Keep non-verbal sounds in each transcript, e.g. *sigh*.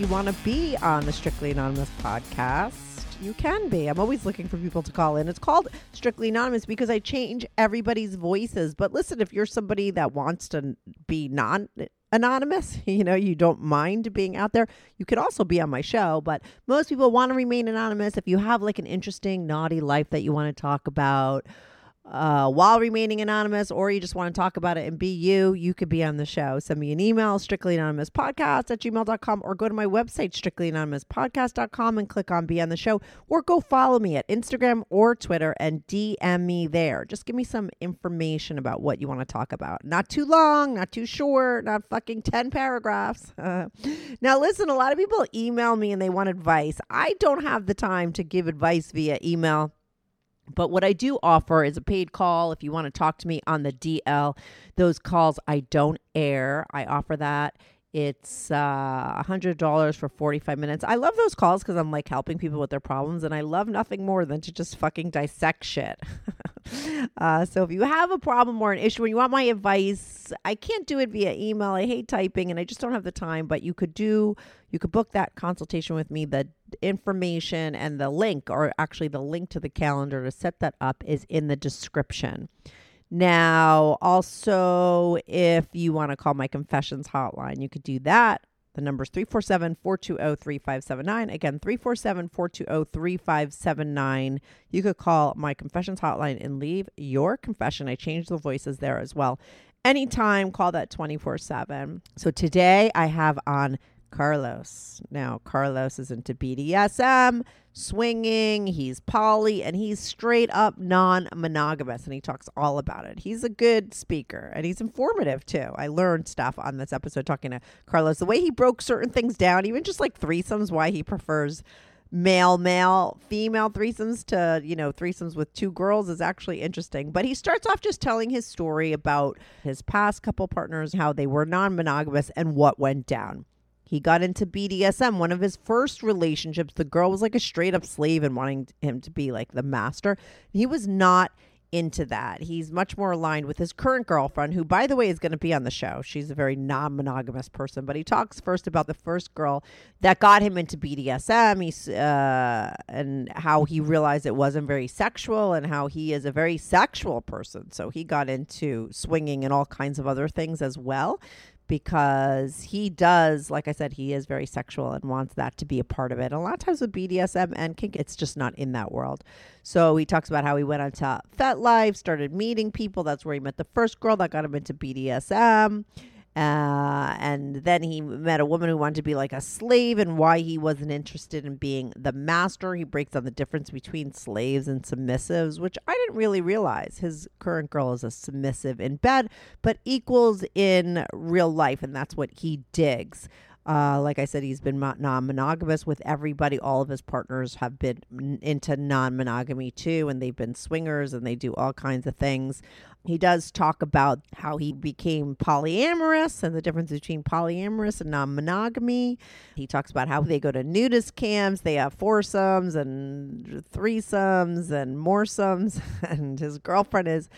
You want to be on the Strictly Anonymous podcast, you can be. I'm always looking for people to call in. It's called Strictly Anonymous because I change everybody's voices. But listen, if you're somebody that wants to be non anonymous, *laughs* you know, you don't mind being out there, you could also be on my show. But most people want to remain anonymous. If you have like an interesting, naughty life that you want to talk about, uh, while remaining anonymous, or you just want to talk about it and be you, you could be on the show. Send me an email, strictlyanonymouspodcast at gmail.com, or go to my website, strictlyanonymouspodcast.com, and click on Be on the Show, or go follow me at Instagram or Twitter and DM me there. Just give me some information about what you want to talk about. Not too long, not too short, not fucking 10 paragraphs. *laughs* now, listen, a lot of people email me and they want advice. I don't have the time to give advice via email. But what I do offer is a paid call if you want to talk to me on the DL. Those calls I don't air. I offer that. It's uh, $100 for 45 minutes. I love those calls because I'm like helping people with their problems, and I love nothing more than to just fucking dissect shit. *laughs* uh, so if you have a problem or an issue and you want my advice, I can't do it via email. I hate typing and I just don't have the time, but you could do, you could book that consultation with me. The information and the link, or actually the link to the calendar to set that up, is in the description. Now, also, if you want to call my confessions hotline, you could do that. The number is 347 420 3579. Again, 347 420 3579. You could call my confessions hotline and leave your confession. I changed the voices there as well. Anytime, call that 24 7. So today I have on Carlos. Now, Carlos is into BDSM, swinging, he's poly, and he's straight up non monogamous, and he talks all about it. He's a good speaker and he's informative too. I learned stuff on this episode talking to Carlos, the way he broke certain things down, even just like threesomes, why he prefers male male female threesomes to you know threesomes with two girls is actually interesting but he starts off just telling his story about his past couple partners how they were non-monogamous and what went down he got into BDSM. One of his first relationships, the girl was like a straight up slave and wanting him to be like the master. He was not into that. He's much more aligned with his current girlfriend, who, by the way, is going to be on the show. She's a very non monogamous person, but he talks first about the first girl that got him into BDSM he's, uh, and how he realized it wasn't very sexual and how he is a very sexual person. So he got into swinging and all kinds of other things as well because he does, like I said, he is very sexual and wants that to be a part of it. And a lot of times with BDSM and kink, it's just not in that world. So he talks about how he went on onto FetLife, started meeting people. That's where he met the first girl that got him into BDSM. Uh, and then he met a woman who wanted to be like a slave and why he wasn't interested in being the master. He breaks down the difference between slaves and submissives, which I didn't really realize. His current girl is a submissive in bed, but equals in real life, and that's what he digs. Uh, like I said, he's been non monogamous with everybody. All of his partners have been into non monogamy too, and they've been swingers and they do all kinds of things. He does talk about how he became polyamorous and the difference between polyamorous and non monogamy. He talks about how they go to nudist camps, they have foursomes and threesomes and moresomes, *laughs* and his girlfriend is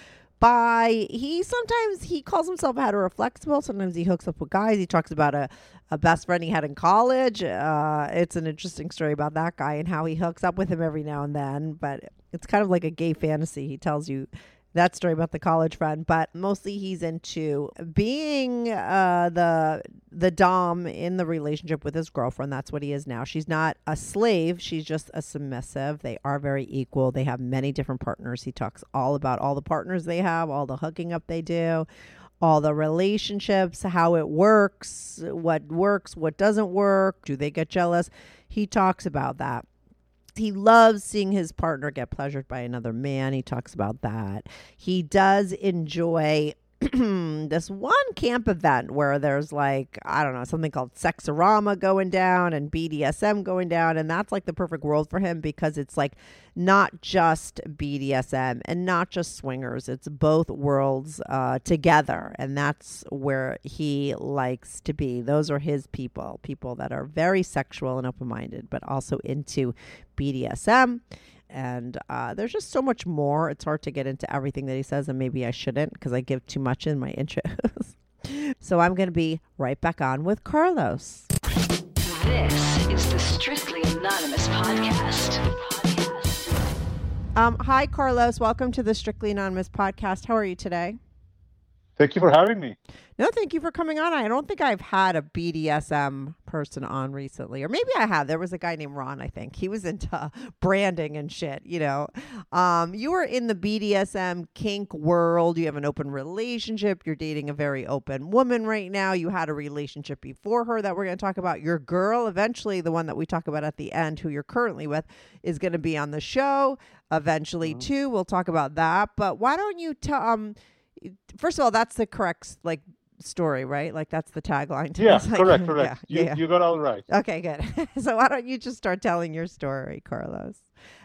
by he sometimes he calls himself heteroflexible. Sometimes he hooks up with guys. He talks about a, a best friend he had in college. Uh, it's an interesting story about that guy and how he hooks up with him every now and then. But it's kind of like a gay fantasy. He tells you that story about the college friend, but mostly he's into being uh, the the dom in the relationship with his girlfriend. That's what he is now. She's not a slave; she's just a submissive. They are very equal. They have many different partners. He talks all about all the partners they have, all the hooking up they do. All the relationships, how it works, what works, what doesn't work, do they get jealous? He talks about that he loves seeing his partner get pleasured by another man. He talks about that. He does enjoy *clears throat* this one camp event where there's like I don't know something called Sexorama going down and BDSM going down, and that's like the perfect world for him because it's like not just BDSM and not just swingers; it's both worlds uh, together, and that's where he likes to be. Those are his people, people that are very sexual and open minded, but also into BDSM and uh, there's just so much more. It's hard to get into everything that he says, and maybe I shouldn't because I give too much in my *laughs* intros. so I'm going to be right back on with Carlos. This is the Strictly Anonymous podcast. Um, hi, Carlos. Welcome to the Strictly Anonymous podcast. How are you today? Thank you for having me. No, thank you for coming on. I don't think I've had a BDSM person on recently, or maybe I have. There was a guy named Ron, I think. He was into *laughs* branding and shit, you know. Um, you are in the BDSM kink world. You have an open relationship. You're dating a very open woman right now. You had a relationship before her that we're going to talk about. Your girl, eventually, the one that we talk about at the end, who you're currently with, is going to be on the show eventually, too. We'll talk about that. But why don't you tell, um, first of all, that's the correct, like, story, right? Like that's the tagline. *laughs* Yeah. Like, correct, *laughs* correct. Yeah, you, yeah. you got all right. Okay, good. *laughs* so why don't you just start telling your story, Carlos?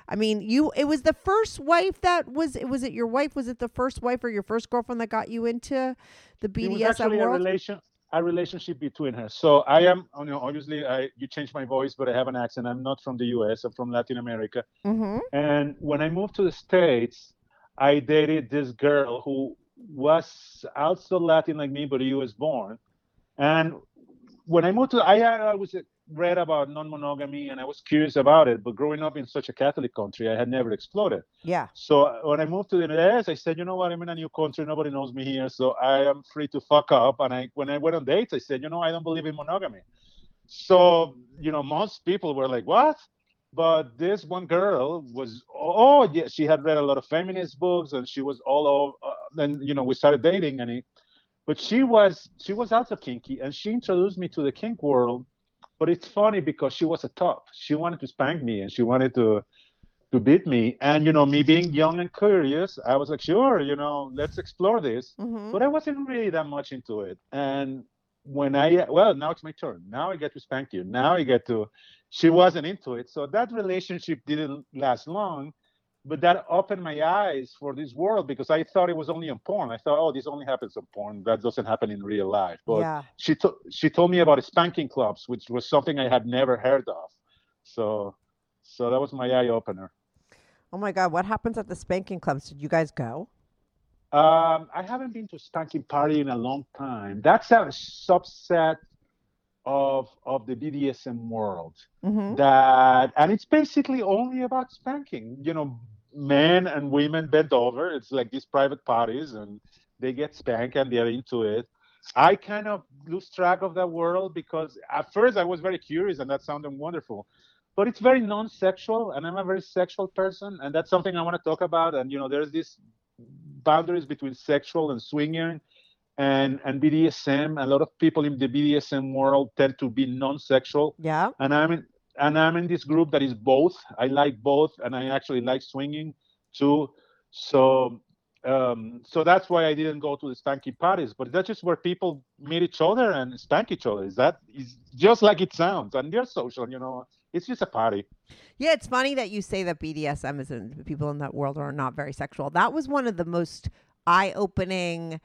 I mean, you it was the first wife that was it was it your wife was it the first wife or your first girlfriend that got you into the It was BDSM actually a relation a relationship between her. So I am, you know, obviously I you changed my voice, but I have an accent. I'm not from the U.S. I'm from Latin America. mm-hmm. And when I moved to the States, I dated this girl who was also Latin like me, but he was born. And when I moved to, I had always read about non-monogamy and I was curious about it. But growing up in such a Catholic country, I had never explored it. Yeah. So uh, when I moved to the US, I said, you know what, I'm in a new country, nobody knows me here, so I am free to fuck up. And I, when I went on dates, I said, you know, I don't believe in monogamy. So you know, most people were like, what? But this one girl was, oh yeah, she had read a lot of feminist books, and she was all over. Uh, then you know, we started dating, and it, but she was she was also kinky, and she introduced me to the kink world. But it's funny because she was a top. She wanted to spank me, and she wanted to to beat me. And you know, me being young and curious, I was like, sure, you know, let's explore this. Mm-hmm. But I wasn't really that much into it. And when I well, now it's my turn. Now I get to spank you. Now I get to. She wasn't into it, so that relationship didn't last long. But that opened my eyes for this world because I thought it was only on porn. I thought, oh, this only happens in porn. That doesn't happen in real life. But yeah. she to- she told me about spanking clubs, which was something I had never heard of. So, so that was my eye opener. Oh my God, what happens at the spanking clubs? Did you guys go? Um, I haven't been to a spanking party in a long time. That's a subset of of the BDSM world. Mm-hmm. That and it's basically only about spanking. You know, men and women bend over. It's like these private parties, and they get spanked and they're into it. I kind of lose track of that world because at first I was very curious and that sounded wonderful. But it's very non-sexual, and I'm a very sexual person, and that's something I want to talk about. And you know, there's this boundaries between sexual and swinging and and BDSM. A lot of people in the BDSM world tend to be non-sexual, Yeah. and I'm in and I'm in this group that is both. I like both, and I actually like swinging too. So um, so that's why I didn't go to the spanky parties. But that's just where people meet each other and spank each other. Is that is just like it sounds, and they're social. You know, it's just a party. Yeah, it's funny that you say that BDSM isn't people in that world are not very sexual. That was one of the most eye opening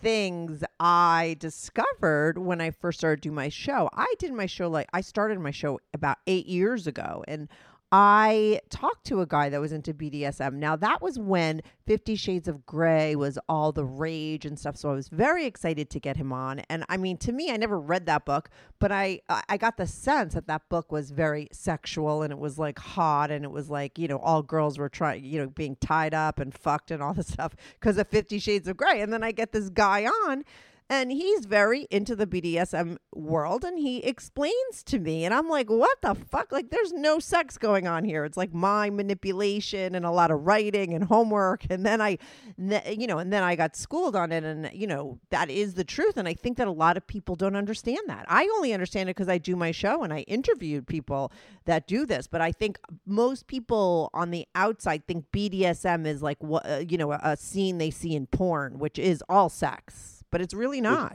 things I discovered when I first started doing my show. I did my show like I started my show about eight years ago, and I talked to a guy that was into BDSM. Now, that was when Fifty Shades of Grey was all the rage and stuff. So I was very excited to get him on. And I mean, to me, I never read that book, but I, I got the sense that that book was very sexual and it was like hot and it was like, you know, all girls were trying, you know, being tied up and fucked and all this stuff because of Fifty Shades of Grey. And then I get this guy on and he's very into the BDSM world and he explains to me and I'm like what the fuck? Like there's no sex going on here. It's like my manipulation and a lot of writing and homework. And then I you know and then I got schooled on it and you know that is the truth and I think that a lot of people don't understand that. I only understand it because I do my show and I interviewed people that do this but I think most people on the outside think BDSM is like what uh, you know a scene they see in porn which is all sex but it's really not.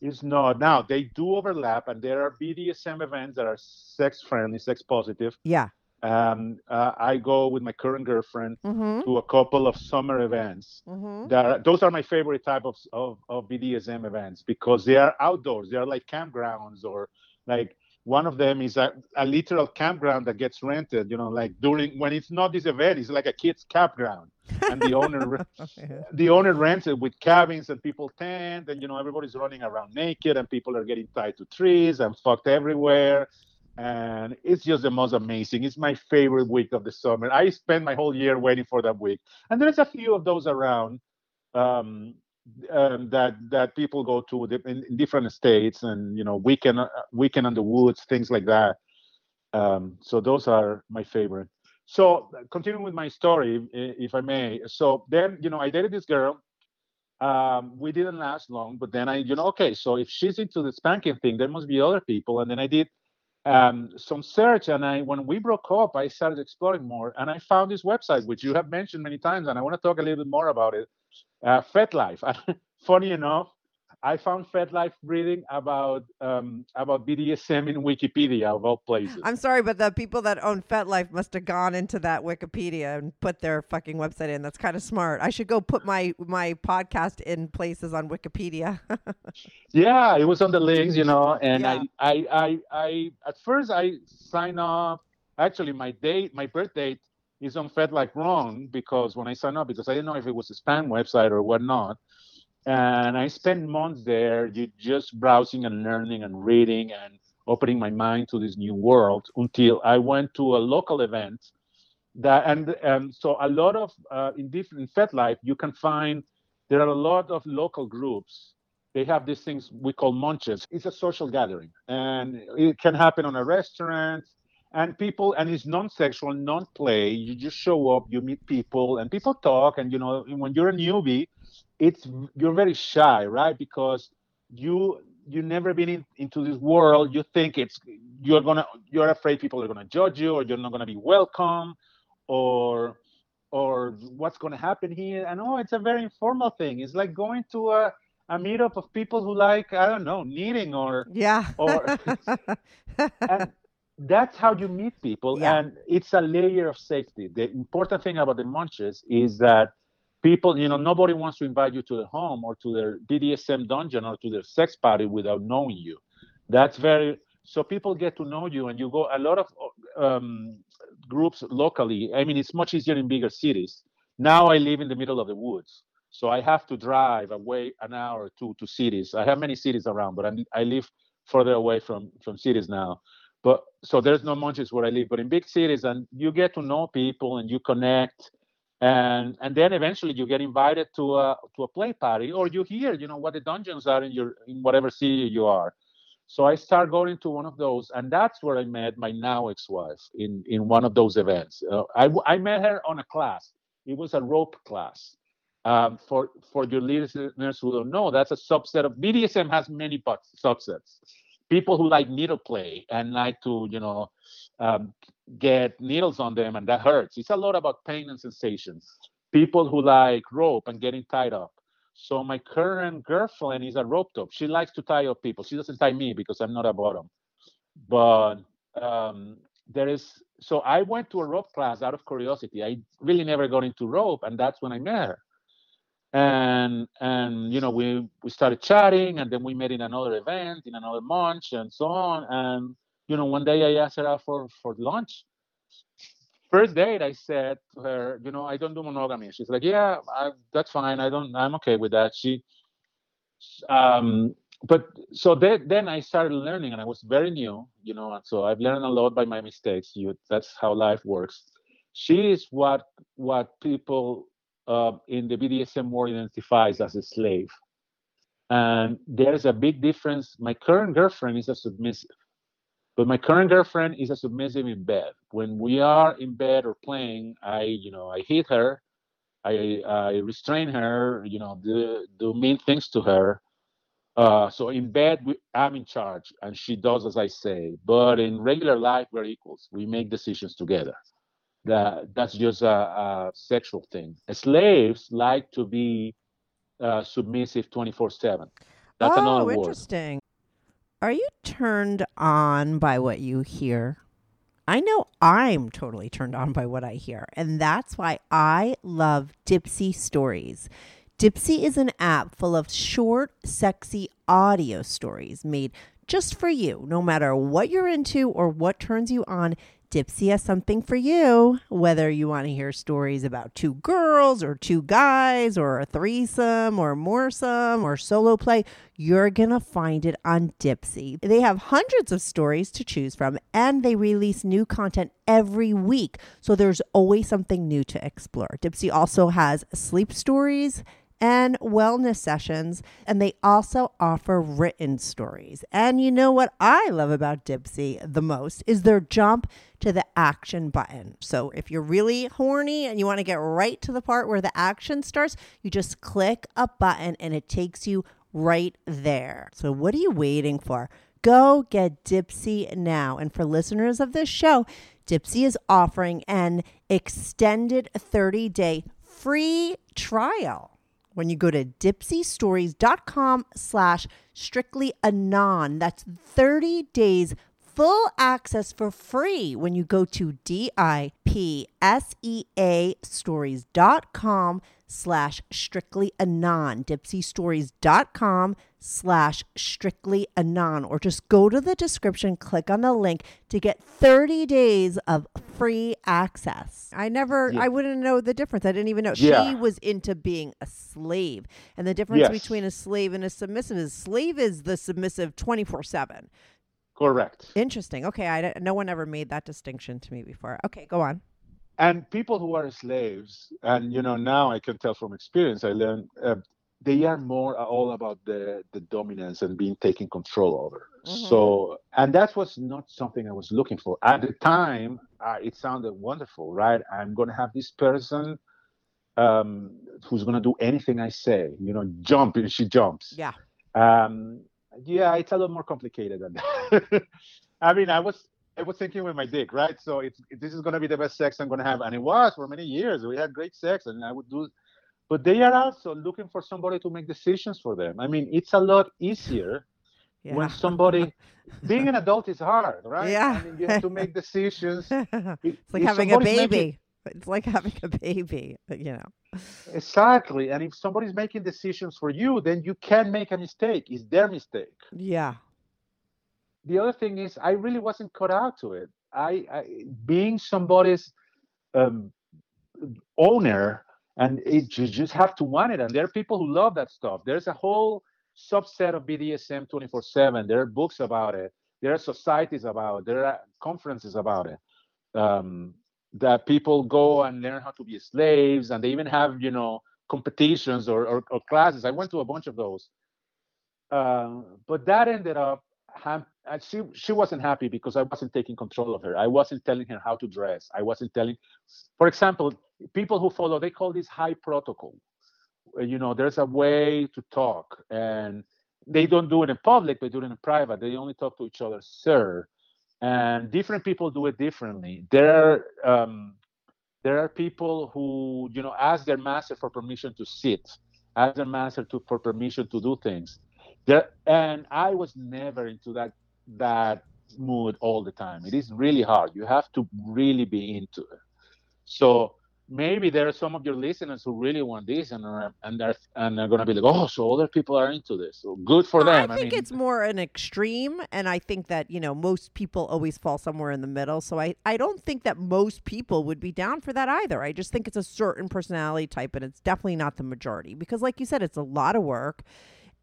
It's, it's not. Now they do overlap, and there are BDSM events that are sex friendly, sex positive. Yeah. Um, uh, I go with my current girlfriend mm-hmm. to a couple of summer events. Mm-hmm. That are, those are my favorite type of, of of BDSM events because they are outdoors. They are like campgrounds or like one of them is a, a literal campground that gets rented you know like during when it's not this event it's like a kids campground. And the owner *laughs* the owner rents it with cabins and people tent and you know everybody's running around naked and people are getting tied to trees and fucked everywhere. And it's just the most amazing. It's my favorite week of the summer. I spend my whole year waiting for that week. And there's a few of those around. Um, um, that that people go to in, in, different states and you know weekend uh, weekend on the woods things like that. Um, so those are my favorite. So continuing with my story if i may. So then you know i dated this girl. Um, we didn't last long but then i you know okay so if she's into the spanking thing there must be other people. And then i did um, some search and i when we broke up i started exploring more. And i found this website which you have mentioned many times and i want to talk a little bit more about it uh, FetLife. *laughs* Funny enough, I found FetLife reading about um, about BDSM in Wikipedia of all places. I'm sorry, but the people that own FetLife must have gone into that Wikipedia and put their fucking website in. That's kind of smart. I should go put my my podcast in places on Wikipedia. *laughs* yeah, it was on the links, you know, and yeah. I, I I I at first I signed up. Actually, my date, my birth date is on FetLife wrong because when I signed up, because I didn't know if it was a spam website or whatnot. And I spent months there just browsing and learning and reading and opening my mind to this new world until I went to a local event that and um, so a lot of uh, in different FetLife you can find there are a lot of local groups they have these things we call munches it's a social gathering and it can happen on a restaurant and people and it's non-sexual non-play. You just show up you meet people and people talk and you know when you're a newbie it's you're very shy right? Because you you've never been in, into this world. You think it's you're gonna you're afraid people are gonna judge you or you're not gonna be welcome or or what's gonna happen here. And oh it's a very informal thing. It's like going to a a meetup of people who like I don't know knitting or yeah. or *laughs* *laughs* and, that's how you meet people yeah. and it's a layer of safety. The important thing about the munches is that people you know nobody wants to invite you to their home or to their bdsm dungeon or to their sex party without knowing you. That's very so people get to know you and you go a lot of um, groups locally i mean it's much easier in bigger cities. Now i live in the middle of the woods so i have to drive away an hour or two to cities. I have many cities around but I'm, i live further away from from cities now but so there's no munches where I live, but in big cities, and you get to know people and you connect, and and then eventually you get invited to a to a play party, or you hear, you know, what the dungeons are in your in whatever city you are. So I start going to one of those, and that's where I met my now ex-wife in in one of those events. Uh, I I met her on a class. It was a rope class. Um, for for your listeners who don't know, that's a subset of BDSM has many subsets people who like needle play and like to, you know, um, get needles on them and that hurts. It's a lot about pain and sensations. People who like rope and getting tied up. So my current girlfriend is a rope top. She likes to tie up people. She doesn't tie me because I'm not a bottom. But um, there is so I went to a rope class out of curiosity. I really never got into rope, and that's when I met her. And and you know we we started chatting and then we met in another event in another month and so on and you know one day i asked her out for for lunch. First date i said to her you know i don't do monogamy. She's like yeah I, that's fine i don't i'm okay with that. She um but so then i started learning and i was very new you know and so i've learned a lot by my mistakes you that's how life works. She is what what people uh, in the BDSM world identifies as a slave. And there's a big difference. My current girlfriend is a submissive, but my current girlfriend is a submissive in bed. When we are in bed or playing, I, you know, I hit her, I, I restrain her, you know, do, do mean things to her. Uh, so in bed, we, I'm in charge, and she does as I say. But in regular life, we're equals. We make decisions together that that's just a, a sexual thing. Slaves like to be uh, submissive 24 7. That's oh, another word. interesting. Are you turned on by what you hear? I know I'm totally turned on by what I hear, and that's why I love Dipsea Stories. Dipsea is an app full of short, sexy audio stories made just for you. No matter what you're into or what turns you on, Dipsea has something for you. Whether you want to hear stories about two girls or two guys or a threesome or moresome or solo play, you're going to find it on Dipsea. They have hundreds of stories to choose from and they release new content every week. So there's always something new to explore. Dipsea also has sleep stories and wellness sessions. And they also offer written stories. And you know what I love about Dipsea the most is their jump to the action button. So if you're really horny and you want to get right to the part where the action starts, you just click a button and it takes you right there. So what are you waiting for? Go get Dipsea now. And for listeners of this show, Dipsea is offering an extended 30 day free trial when you go to dipseastories.com slash strictly anon. That's 30 days full access for free when you go to D-I-P-S-E-A stories.com slash strictly anon dipseastories.com slash strictly anon or just go to the description click on the link to get 30 days of free access i never Yeah. i wouldn't know the difference i didn't even know Yeah. she was into being a slave and the difference Yes. between a slave and a submissive is slave is the submissive 24 7 Correct. interesting okay i no one ever made that distinction to me before okay go on and people who are slaves and you know now i can tell from experience i learned uh, they are more all about the the dominance and being taken control over Mhm. so and that was not something i was looking for at the time uh, it sounded wonderful right i'm going to have this person um who's going to do anything i say you know jump and she jumps yeah um, yeah, it's a lot more complicated than that. *laughs* I mean, I was I was thinking with my dick, right? So it's this is gonna be the best sex I'm gonna have, and it was for many years. We had great sex, and I would do. But they are also looking for somebody to make decisions for them. I mean, it's a lot easier *laughs* yeah when somebody. *laughs* being an adult is hard, right? Yeah. I mean, you have to make decisions. *laughs* it's like having a baby. It's like having a baby, you know. Exactly, and if somebody's making decisions for you, then you can make a mistake. It's their mistake. Yeah. the other thing is I really wasn't cut out to it. I, I being somebody's um, owner, and it you just have to want it. And there are people who love that stuff. There's a whole subset of BDSM 24/7. There are books about it. There are societies about it. There are conferences about it. Um, that people go and learn how to be slaves, and they even have you know competitions or, or, or classes. I went to a bunch of those. Uh, but that ended up and she she wasn't happy because I wasn't taking control of her. I wasn't telling her how to dress. I wasn't telling, for example, people who follow they call this high protocol. Uh, You know, there's a way to talk, and they don't do it in public. They do it in private. They only talk to each other, sir. And different people do it differently. There are um, there are people who you know ask their master for permission to sit, ask their master to for permission to do things. There, and I was never into that that mood all the time. It is really hard. You have to really be into it. So maybe there are some of your listeners who really want this and are and they're and they're gonna be like, oh, so other people are into this. So good for them. I think mean, it's more an extreme, and I think that you know most people always fall somewhere in the middle. So I I don't think that most people would be down for that either. I just think it's a certain personality type, and it's definitely not the majority because, like you said, it's a lot of work.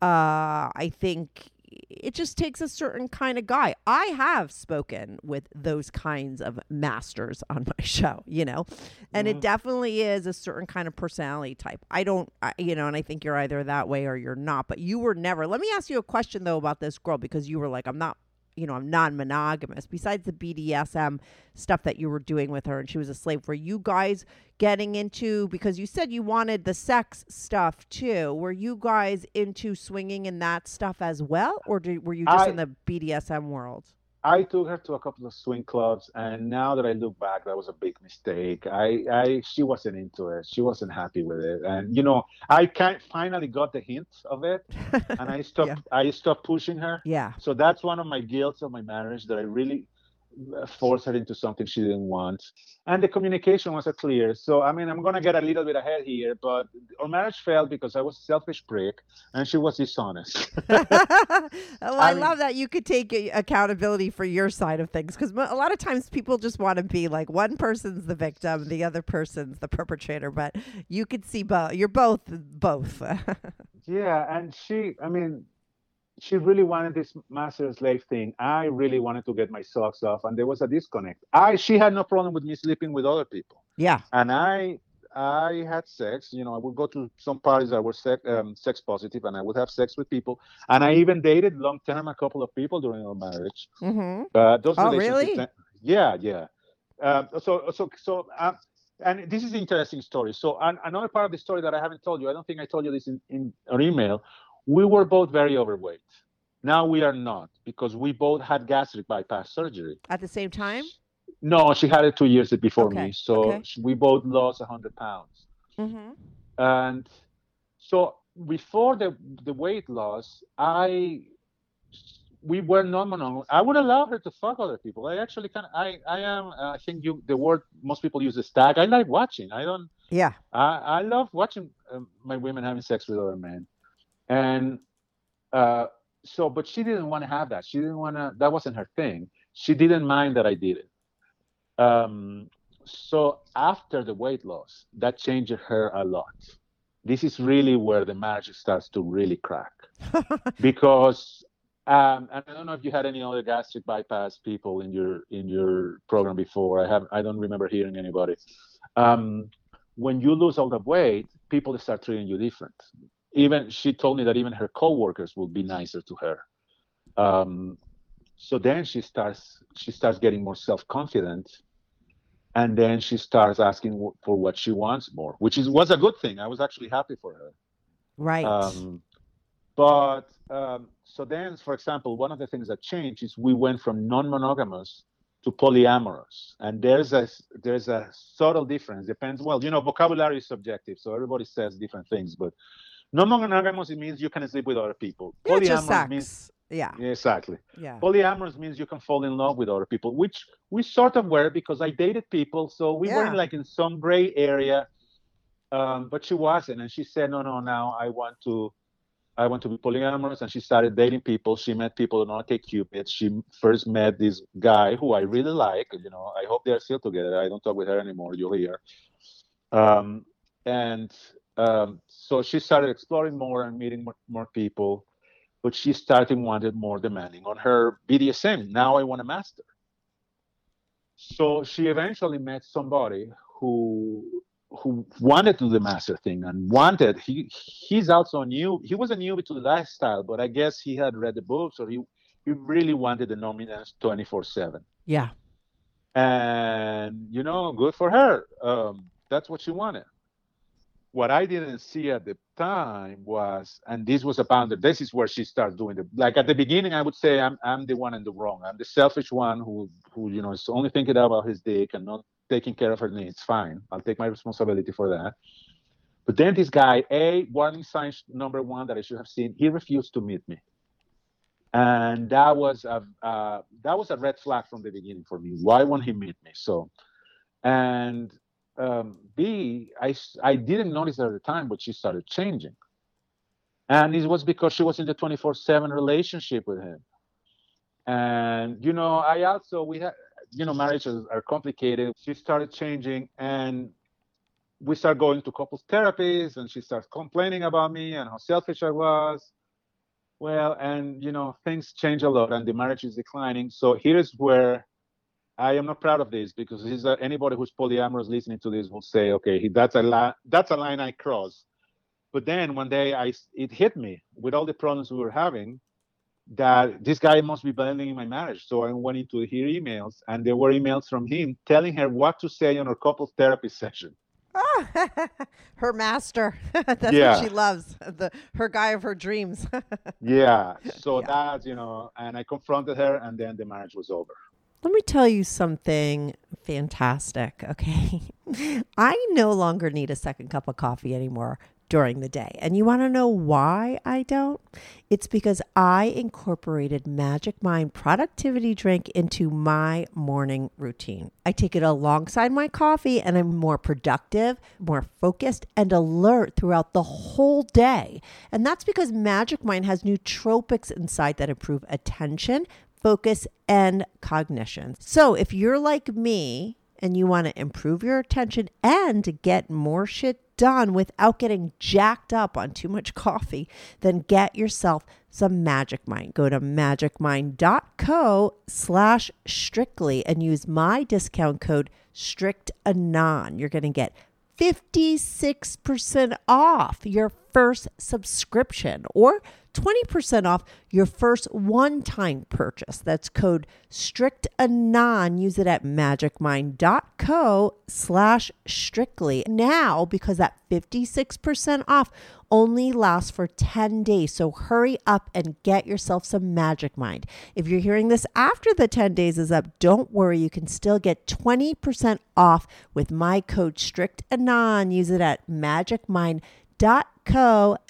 Uh, I think it just takes a certain kind of guy. I have spoken with those kinds of masters on my *laughs* show, you know, and Mm-hmm. it definitely is a certain kind of personality type. I don't, I, you know, and I think you're either that way or you're not, but you were never. Let me ask you a question though about this girl because you were like, I'm not. You know, I'm non monogamous. Besides the BDSM stuff that you were doing with her and she was a slave, were you guys getting into because you said you wanted the sex stuff too. Were you guys into swinging in that stuff as well, or did, were you just I- in the BDSM world? I took her to a couple of swing clubs, and now that I look back, that was a big mistake. I, I, she wasn't into it. She wasn't happy with it, and you know, I kind finally got the hint of it, and I *laughs* stopped. Yeah. I stopped pushing her. Yeah. So that's one of my guilts of my marriage that I really forced her into something she didn't want, and the communication wasn't clear. So I mean, I'm gonna get a little bit ahead here, but our marriage failed because I was a selfish prick, and she was dishonest. *laughs* well, I, mean- love that you could take accountability for your side of things because a lot of times people just want to be like one person's the victim, the other person's the perpetrator, but you could see both. You're both both. *laughs* Yeah, and she, I mean, she really wanted this master slave thing. I really wanted to get my socks off, and there was a disconnect. I, she had no problem with me sleeping with other people, yeah. and I, I had sex. You know, I would go to some parties that were sex, um, sex positive, and I would have sex with people. And I even dated long term a couple of people during our marriage. Mm-hmm. But those Oh, relationships, really? yeah, yeah. Um, so, so, so, um, and this is an interesting story. So, an, another part of the story that I haven't told you, I don't think I told you this in, in our email. We were both very overweight. Now we are not because we both had gastric bypass surgery. At the same time. No, she had it two years before Okay, me. So okay. we both lost 100 pounds. Mm-hmm. And so before the the weight loss, I we were non-monogamous. I would allow her to fuck other people. I actually kind of I I am. Uh, I think you the word most people use is stag. I like watching. I don't. Yeah. I I love watching um, my women having sex with other men, and uh, so but she didn't want to have that. She didn't want to. That wasn't her thing. She didn't mind that I did it. Um, so after the weight loss, that changed her a lot. This is really where the marriage starts to really crack *laughs* because um, and I don't know if you had any other gastric bypass people in your in your program before. I have I don't remember hearing anybody. Um, when you lose all the weight, people start treating you different. Even she told me that even her coworkers would be nicer to her. Um, so then she starts she starts getting more self confident, and then she starts asking w- for what she wants more, which is was a good thing. I was actually happy for her. Right. Um, but um, so then, for example, one of the things that changed is we went from non-monogamous to polyamorous, and there's a there's a subtle difference. Depends. Well, you know, vocabulary is subjective, so everybody says different things. But non-monogamous it means you can sleep with other people. yeah, Polyamorous means yeah. exactly. Yeah. Polyamorous means you can fall in love with other people, which we sort of were because I dated people, so we were Yeah. in like in some gray area. Um, but she wasn't, and she said, "No, no, now I want to, I want to be polyamorous." And she started dating people. She met people on OkCupid. She first met this guy who I really like. You know, I hope they're still together. I don't talk with her anymore. You'll hear. Um, and um, so she started exploring more and meeting more, more people but she started wanted more demanding on her BDSM. Now I want a master. So she eventually met somebody who who wanted to do the master thing and wanted he he's also new he was a newbie to the lifestyle, but I guess he had read the books or he he really wanted the dominance 24 7 Yeah. and you know good for her um, that's what she wanted what i didn't see at the time was and this was a boundary this is where she starts doing the like at the beginning i would say i'm, I'm the one in the wrong i'm the selfish one who who you know is only thinking about his dick and not taking care of her needs fine i'll take my responsibility for that but then this guy a warning sign number one that i should have seen he refused to meet me and that was a uh, that was a red flag from the beginning for me. Why won't he meet me? So, and um, B, I, I didn't notice at the time, but she started changing. And it was because she was in the 24 7 relationship with him. And, you know, I also, we had, you know, marriages are complicated. She started changing and we started going to couples therapies and she starts complaining about me and how selfish I was. Well, and, you know, things change a lot and the marriage is declining. So here's where I am not proud of this because this is a, anybody who's polyamorous listening to this will say, okay, that's a line, that's a line I crossed. But then one day I, it hit me with all the problems we were having that this guy must be blending in my marriage. So I went into her emails and there were emails from him telling her what to say on her couples therapy *laughs* session. *laughs* her master. *laughs* That's Yeah. what she loves. The her guy of her dreams. Yeah. So Yeah. that's, you know, and I confronted her and then the marriage was over. Let me tell you something fantastic, okay? *laughs* I no longer need a second cup of coffee anymore during the day. And you want to know why I don't? It's because I incorporated Magic Mind productivity drink into my morning routine. I take it alongside my coffee and I'm more productive, more focused, and alert throughout the whole day. And that's because Magic Mind has nootropics inside that improve attention, focus, and cognition. So if you're like me and you want to improve your attention and get more shit done without getting jacked up on too much coffee, then get yourself some Magic Mind. Go to magicmind.co slash strictly and use my discount code strictanon. You're going to get 56% off your first subscription or 20% off your first one time purchase. That's code StrictAnon. Use it at magicmind.co slash strictly. Now, because that 56% off only lasts for 10 days. So hurry up and get yourself some Magic Mind. If you're hearing this after the 10 days is up, don't worry. You can still get 20% off with my code StrictAnon. Use it at magicmind.co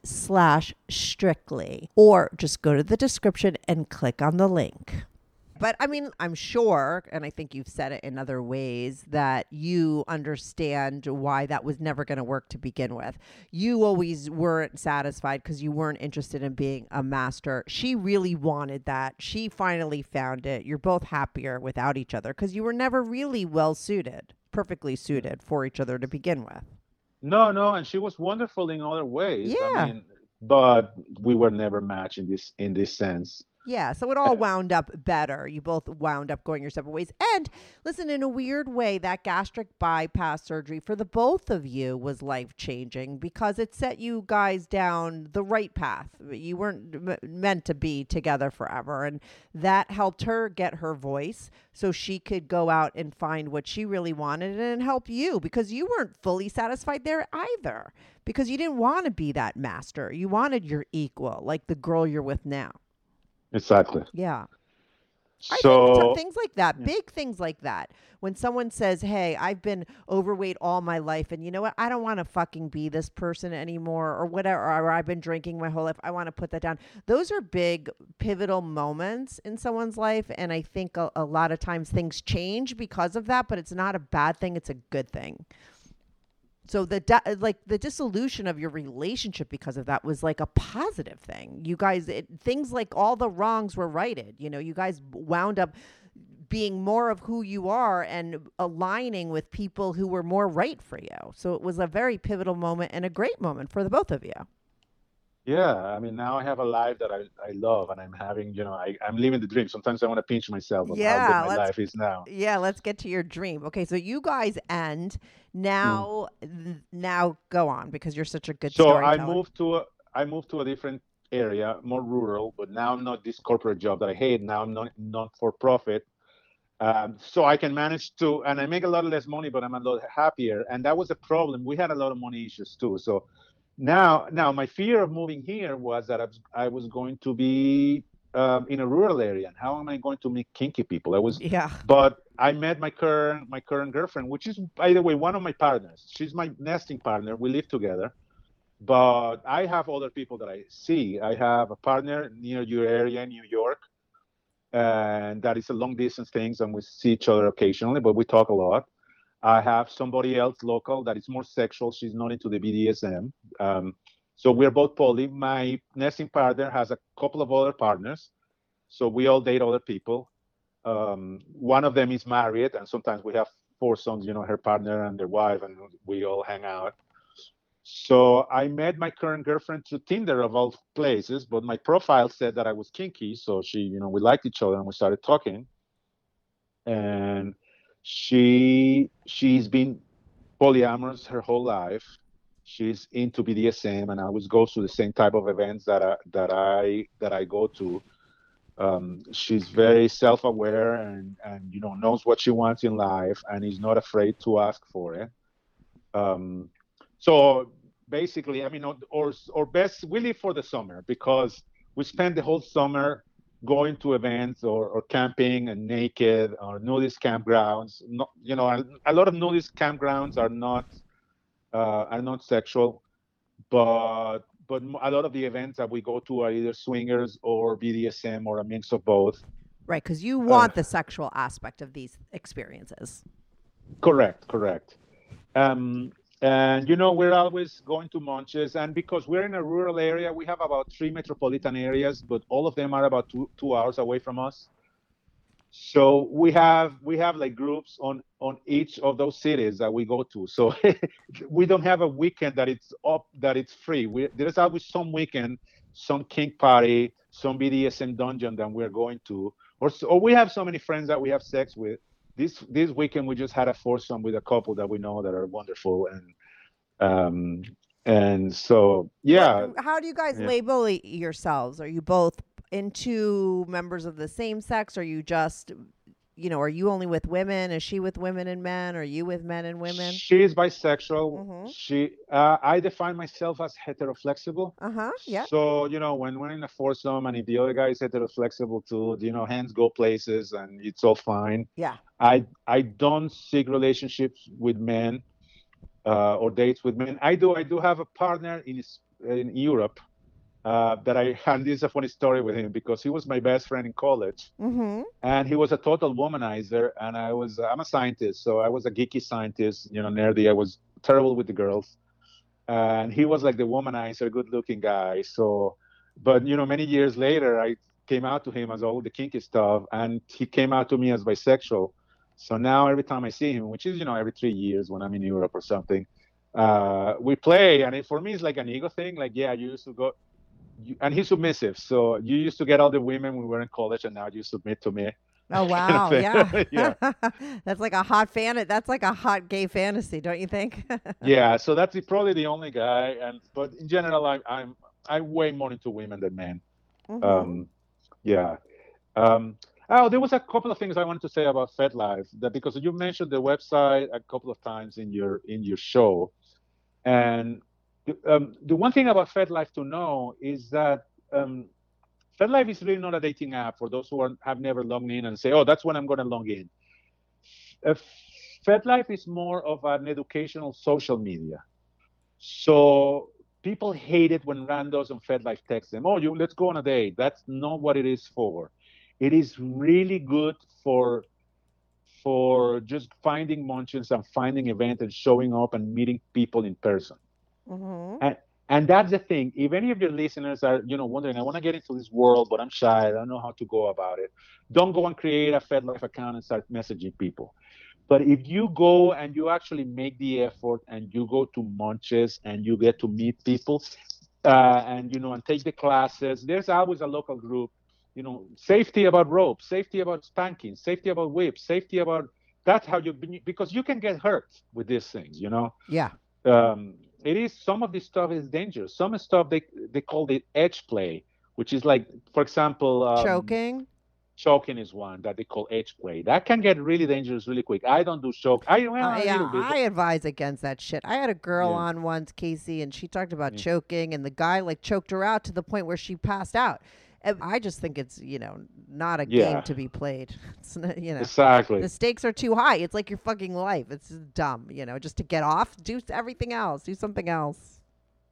slash strictly. Or just go to the description and click on the link. But I mean, I'm sure, and I think you've said it in other ways, that you understand why that was never going to work to begin with. You always weren't satisfied because you weren't interested in being a master. She really wanted that. She finally found it. You're both happier without each other because you were never really well suited, perfectly suited for each other to begin with. No, no, and she was wonderful in other ways. Yeah. I mean, but we were never matched in this in this sense. Yeah, so it all wound up better. You both wound up going your separate ways. And listen, in a weird way, that gastric bypass surgery for the both of you was life changing because it set you guys down the right path. You weren't m- meant to be together forever. And that helped her get her voice so she could go out and find what she really wanted and help you because you weren't fully satisfied there either because you didn't want to be that master. You wanted your equal, like the girl you're with now. Exactly. Yeah. So things like that, big things like that. When someone says, "Hey, I've been overweight all my life, and you know what? I don't want to fucking be this person anymore, or whatever. Or I've been drinking my whole life. I want to put that down." Those are big, pivotal moments in someone's life, and I think a, a lot of times things change because of that. But it's not a bad thing; it's a good thing. So the di- uh, like the dissolution of your relationship because of that was like a positive thing. You guys, it, things like all the wrongs were righted. You know, you guys wound up being more of who you are and aligning with people who were more right for you. So it was a very pivotal moment and a great moment for the both of you. Yeah, I mean now I have a life that I, I love and I'm having, you know, I, I'm living the dream. Sometimes I want to pinch myself on Yeah, how good my life is now. Yeah, let's get to your dream. Okay, so you guys end now. th- Now go on because you're such a good So I moved to a I moved to a different area, more rural, but now I'm not this corporate job that I hate. Now I'm not not for profit. Um, so I can manage to, and I make a lot less money, but I'm a lot happier. And that was a problem. We had a lot of money issues too. So now, now my fear of moving here was that I was, I was going to be um, in a rural area. And how am I going to meet kinky people? I was, Yeah. but I met my current my current girlfriend, which is by the way one of my partners. She's my nesting partner. We live together. But I have other people that I see. I have a partner near your area in New York, and that is a long distance things, and we see each other occasionally, but we talk a lot. I have somebody else local that is more sexual. She's not into the BDSM. Um, so we're both poly. My nesting partner has a couple of other partners. So we all date other people. Um, one of them is married, and sometimes we have foursomes, you know, her partner and their wife, and we all hang out. So I met my current girlfriend through Tinder of all places, but my profile said that I was kinky. So she, you know, we liked each other and we started talking. And she she's been polyamorous her whole life. She's into BDSM and always goes to the same type of events that I that I that I go to. Um, she's very self-aware and and you know knows what she wants in life and is not afraid to ask for it. Um, so basically, I mean, or or best we live for the summer because we spend the whole summer going to events or, or camping and naked or nudist campgrounds. Not, you know, a, a lot of nudist campgrounds are not uh, are not sexual, but but a lot of the events that we go to are either swingers or BDSM or a mix of both. Right, because you want uh, the sexual aspect of these experiences. Correct, correct. Um, and you know we're always going to munches and because we're in a rural area we have about three metropolitan areas but all of them are about two, two hours away from us. So we have we have like groups on on each of those cities that we go to. So *laughs* we don't have a weekend that it's up that it's free. We, there's always some weekend some kink party some bdsm dungeon that we're going to or, or we have so many friends that we have sex with this this weekend we just had a foursome with a couple that we know that are wonderful and um and so yeah. How do you guys yeah. label yourselves? Are you both into members of the same sex? Are you just you know, are you only with women? Is she with women and men? Are you with men and women? She is bisexual. Mm-hmm. She, uh, I define myself as heteroflexible. Uh huh. Yeah. So you know, when we're in a foursome and if the other guy is heteroflexible too, you know, hands go places and it's all fine. Yeah. I I don't seek relationships with men uh, or dates with men. I do I do have a partner in in Europe uh, that I *laughs* had this is a funny story with him because he was my best friend in college, mm-hmm. and he was a total womanizer, and I was I'm a scientist, so I was a geeky scientist, you know, nerdy. I was terrible with the girls, and he was like the womanizer, good-looking guy. So, but you know, many years later, I came out to him as all the kinky stuff, and he came out to me as bisexual. So now every time I see him, which is you know every three years when I'm in Europe or something, uh, we play, and it, for me it's like an ego thing. Like yeah, you used to go you, and he's submissive. So you used to get all the women when we were in college, and now you submit to me. Oh *laughs* wow, yeah, *laughs* yeah. *laughs* that's like a hot fan. That's like a hot gay fantasy, don't you think? yeah, so that's probably the only guy, and but in general, I, I'm I'm way more into women than men. Mm-hmm. Um, yeah. Um, oh, there was a couple of things I wanted to say about FetLife that because you mentioned the website a couple of times in your in your show, and um, the one thing about FetLife to know is that um, FetLife is really not a dating app for those who are, have never logged in and say, oh, that's when I'm going to log in. Uh, FetLife is more of an educational social media. So people hate it when randos on FetLife text them, oh, you let's go on a date. That's not what it is for. It is really good for for just finding munches and finding events and showing up and meeting people in person. Mm-hmm. And and that's the thing. If any of your listeners are, you know, wondering, I want to get into this world, but I'm shy. I don't know how to go about it. Don't go and create a FetLife account and start messaging people. But if you go and you actually make the effort and you go to munches and you get to meet people, uh, and you know, and take the classes, there's always a local group. You know, safety about rope, safety about spanking, safety about whips, safety about. That's how you because you can get hurt with these things. You know. Yeah. Um, it is some of this stuff is dangerous. Some stuff they they call it edge play, which is like, for example, um, choking. Choking is one that they call edge play. That can get really dangerous really quick. I don't do choke. I well, uh, yeah, I advise against that shit. I had a girl yeah. on once, Casey, and she talked about yeah. choking, and the guy like choked her out to the point where she passed out. I just think it's you know not a yeah. game to be played. *laughs* It's not, you know exactly the stakes are too high. It's like your fucking life. It's dumb. You know, just to get off, do everything else, do something else.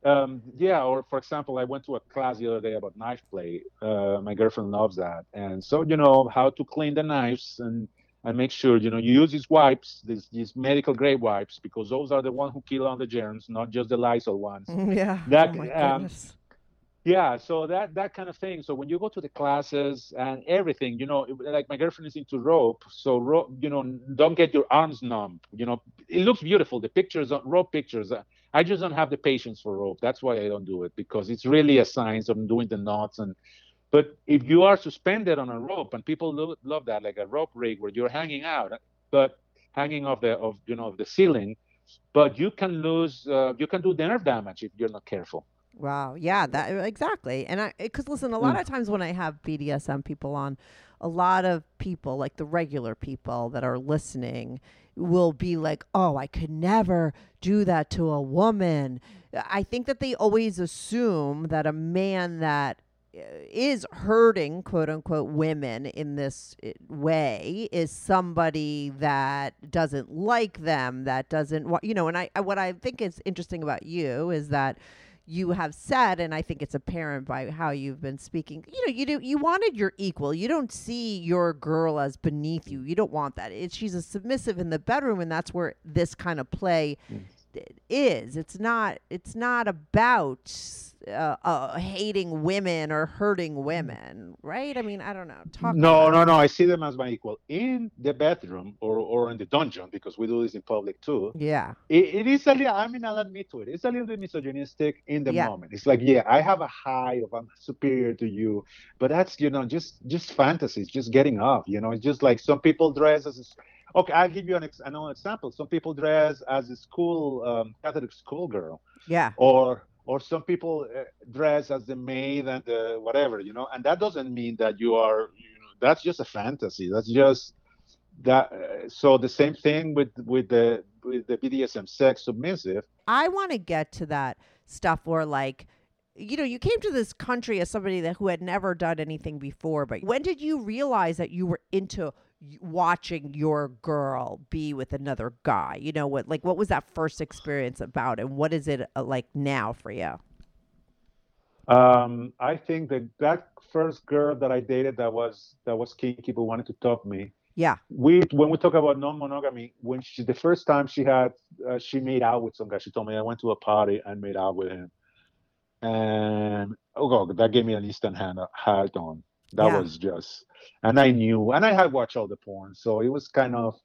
Um, yeah, or for example, I went to a class the other day about knife play. Uh, my girlfriend loves that, and so you know how to clean the knives and and make sure you know you use these wipes, these these medical grade wipes, because those are the ones who kill all the germs, not just the Lysol ones. *laughs* Yeah. That, oh my um, goodness. Yeah, so that that kind of thing. So when you go to the classes and everything, you know, like my girlfriend is into rope, so rope, you know, don't get your arms numb. You know, it looks beautiful. The pictures, on rope pictures. uh, I just don't have the patience for rope. That's why I don't do it because it's really a science of doing the knots and. But if you are suspended on a rope, and people lo- love that, like a rope rig where you're hanging out, but hanging off the of you know of the ceiling, but you can lose, uh, you can do nerve damage if you're not careful. Wow. Yeah, that exactly. And I cuz listen, a lot Mm. of times when I have BDSM people on, a lot of people, like the regular people that are listening, will be like, "Oh, I could never do that to a woman." I think that they always assume that a man that uh, hurting quote unquote women in this uh, way is somebody that doesn't like them that doesn't want you know and I, I what i think is interesting about you is that you have said and i think it's apparent by how you've been speaking you know you do you wanted your equal. You don't see your girl as beneath you. You don't want that. It, she's a submissive in the bedroom and that's where this kind of play mm. Is it's not it's not about uh, uh, hating women or hurting women right i mean i don't know talk No, no, no. I see them as my equal in the bedroom or, or in the dungeon because we do this in public too. yeah It, it is a little. I mean, I'll admit to it. It's a little bit misogynistic in the Yeah. moment. It's like, yeah, I have a high of I'm superior to you, but that's you know just just fantasies, just getting off. You know, it's just like some people dress as. a- Okay, I'll give you an ex- another example. Some people dress as a school um, Catholic schoolgirl. Yeah. Or or some people uh, dress as the maid and the whatever you know? And that doesn't mean that you are you know that's just a fantasy. That's just that uh, so the same thing with with the with the bdsm sex submissive. I want to get to that stuff where like you know you came to this country as somebody that who had never done anything before but when did you realize that you were into watching your girl be with another guy you know what like what was that first experience about and what is it uh, like now for you? Um i think that that first girl that i dated that was that was kinky but wanted to top me yeah. we when we talk about non-monogamy when she the first time she had uh, she made out with some guy she told me i went to a party and made out with him. And oh god that gave me an instant hand hard on. That Yeah. was just and i knew and i had watched all the porn so it was kind of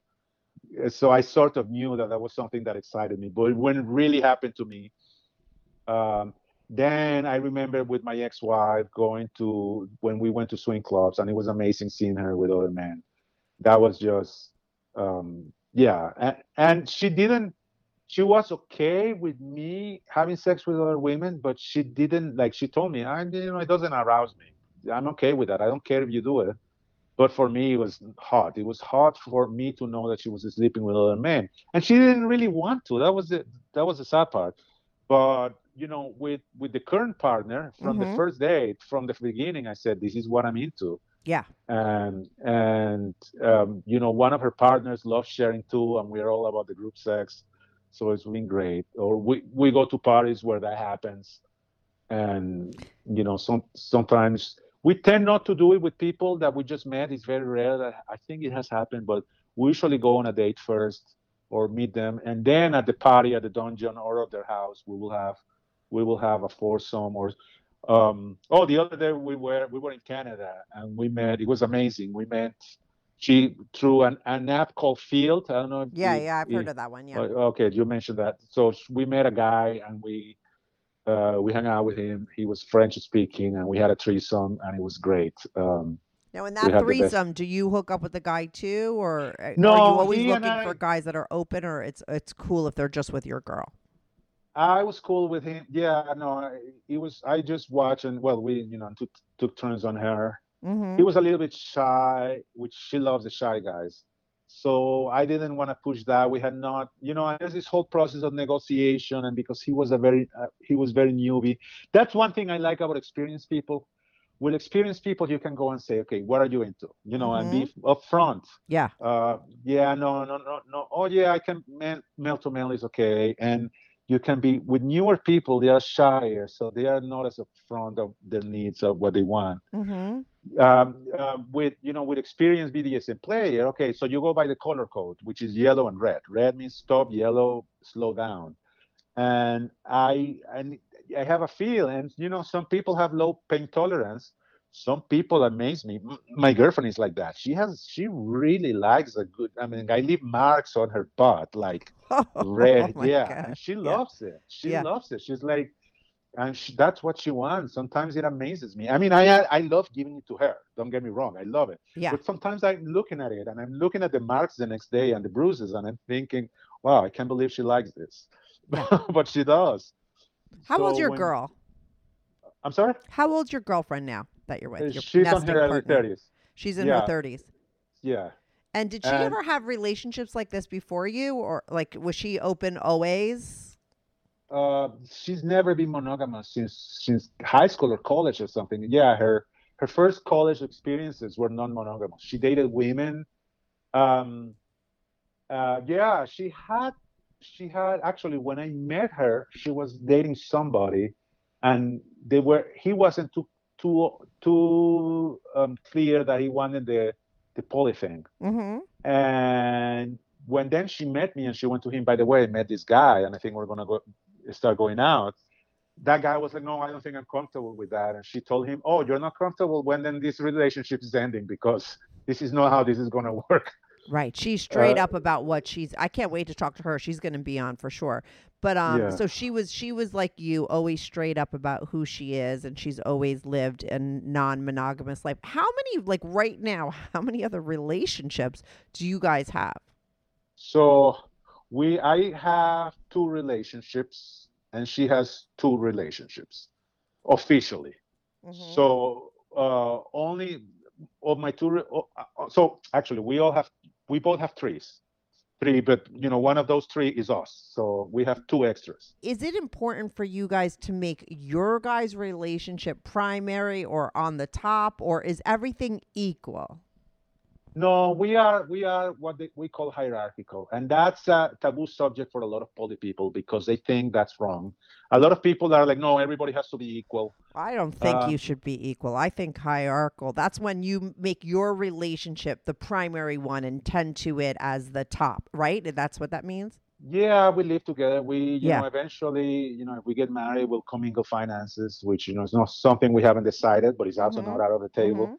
so i sort of knew that that was something that excited me but when it really happened to me um then I remember with my ex-wife going to when we went to swing clubs, and it was amazing seeing her with other men. That was just um yeah and, and she didn't she was okay with me having sex with other women but she didn't like she told me i you know it doesn't arouse me i'm okay with that. I don't care if you do it. But for me it was hot it was hot for me to know that she was sleeping with other men and she didn't really want to. That was the that was the sad part. But you know with with the current partner from Mhm. the first date from the beginning i said this is what i'm into. Yeah. And and um, you know one of her partners loves sharing too and we're all about the group sex. So it's been great. Or we, we go to parties where that happens. And you know some sometimes we tend not to do it with people that we just met. It's very rare that i think it has happened but we usually go on a date first or meet them. And then at the party at the dungeon or at their house we will have we will have a foursome or um oh the other day we were we were in canada and we met it was amazing. We met she through an, an app called Feeld. I don't know if yeah you- yeah i've you- heard of that one yeah. uh, Okay, you mentioned that. So we met a guy and we uh, we hung out with him. He was French speaking, and we had a threesome, and it was great. Um, now in that had the best- threesome do you hook up with the guy too or uh, are No, you always looking for guys that are open or it's it's cool if they're just with your girl I was cool with him. Yeah, no, I- he was. I just watched, and well, we you know took took turns on her. mm-hmm. He was a little bit shy, which she loves the shy guys. So I didn't want to push that. We had not, you know, there's this whole process of negotiation, and because he was a very, uh, he was very newbie. That's one thing I like about experienced people. With experienced people, you can go and say, okay, what are you into? You know, and be upfront. yeah Uh, yeah, no, no, no, no. Oh, yeah, I can man, male to male is okay, and you can be with newer people. They are shyer, so they are not as upfront of their needs of what they want mm-hmm. Um, uh, with you know with experienced BDSM player. Okay, so you go by the color code, which is yellow and red. Red means stop, yellow slow down. And I and I have a feel, and you know some people have low pain tolerance. Some people amaze me. My girlfriend is like that. She has she really likes a good. I mean, I leave marks on her butt like *laughs* red. Oh yeah, she Yeah. loves it. She Yeah. loves it. She's like, and she, that's what she wants. Sometimes it amazes me. I mean, I I love giving it to her. Don't get me wrong, I love it. Yeah. But sometimes I'm looking at it and I'm looking at the marks the next day and the bruises, and I'm thinking, wow, I can't believe she likes this. *laughs* but she does. How old's your when- girl? I'm sorry. How old's your girlfriend now that you're with? Uh, Your She's nesting her early thirties. She's in Yeah. her thirties. Yeah. And did she And- ever have relationships like this before you, or like was she open always? Uh, she's never been monogamous since since high school or college or something. Yeah, her her first college experiences were non-monogamous. She dated women. Um, uh, yeah, she had she had actually when I met her, she was dating somebody, and they were he wasn't too too too um, clear that he wanted the the poly thing. Mm-hmm. And when then she met me and she went to him, by the way, I met this guy and I think we're gonna go start going out. That guy was like, No, I don't think I'm comfortable with that. And she told him, Oh, you're not comfortable when then this relationship is ending because this is not how this is gonna work. Right. She's straight Uh, up about what she's. I can't wait to talk to her. She's going to be on for sure. But um, Yeah. so she was. She was like you, always straight up about who she is, and she's always lived a non-monogamous life. How many, like right now, how many other relationships do you guys have? So we I have two relationships and she has two relationships officially. Mm-hmm. So uh, only of my two. Re- oh, uh, so actually, we all have we both have threes, three, but you know one of those three is us. So we have two extras. Is it important for you guys to make your guys' relationship primary or on the top, or is everything equal? No, we are we are what they, we call hierarchical, and that's a taboo subject for a lot of poly people because they think that's wrong. A lot of people are like, no, everybody has to be equal. I don't think Uh, you should be equal. I think hierarchical. That's when you make your relationship the primary one and tend to it as the top, right? That's what that means? Yeah, we live together. We, you Yeah. know, eventually, you know, if we get married, we'll commingle finances, which you know is not something we haven't decided, but it's also Mhm. not out of the table.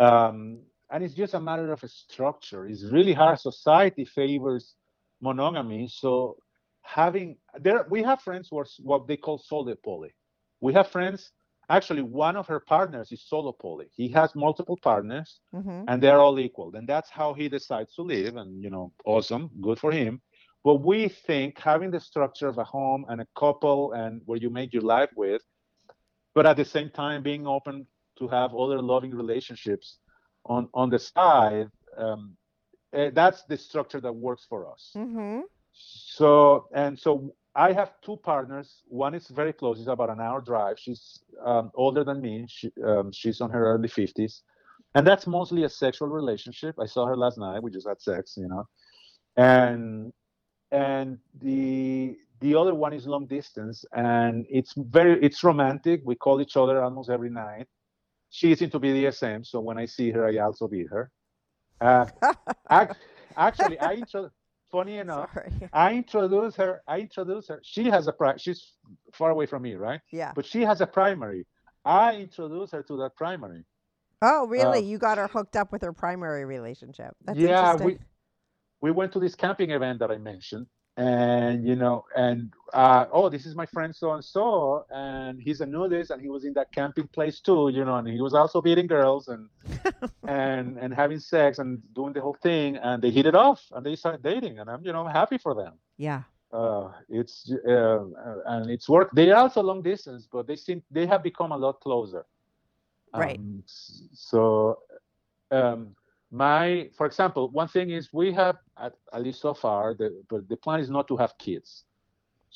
Um, and it's just a matter of a structure. It's really hard. Society favors monogamy, so having there, we have friends who are what they call solo poly. We have friends. Actually, one of her partners is solo poly. He has multiple partners, Mm-hmm. and they're all equal. And that's how he decides to live. And you know, awesome, good for him. But we think having the structure of a home and a couple and where you make your life with, but at the same time being open to have other loving relationships on on the side, um, eh, that's the structure that works for us. Mm-hmm. So and so I have two partners. One is very close. It's about an hour drive. She's um, older than me. She, um, she's on her early fifties, and that's mostly a sexual relationship. I saw her last night. We just had sex, you know, and and the the other one is long distance, and it's very it's romantic. We call each other almost every night. She's into BDSM, so when I see her, I also beat her. Uh, *laughs* ac- actually, I intro- funny *laughs* enough. Sorry. I introduce her. I introduce her. She has a pri- she's far away from me, right? Yeah. But she has a primary. I introduce her to that primary. Oh, really? Uh, you got her hooked up with her primary relationship. That's yeah, interesting. we we went to this camping event that I mentioned, and you know, and uh, oh, this is my friend so and so, and he's a nudist, and he was in that camping place too, you know, and he was also beating girls and *laughs* and and having sex and doing the whole thing, and they hit it off, and they started dating, and I'm you know happy for them. yeah. uh, it's uh, uh, and it's work. They are also long distance, but they seem they have become a lot closer. Right. Um, so, um, my for example, one thing is we have at, at least so far, the, but the plan is not to have kids.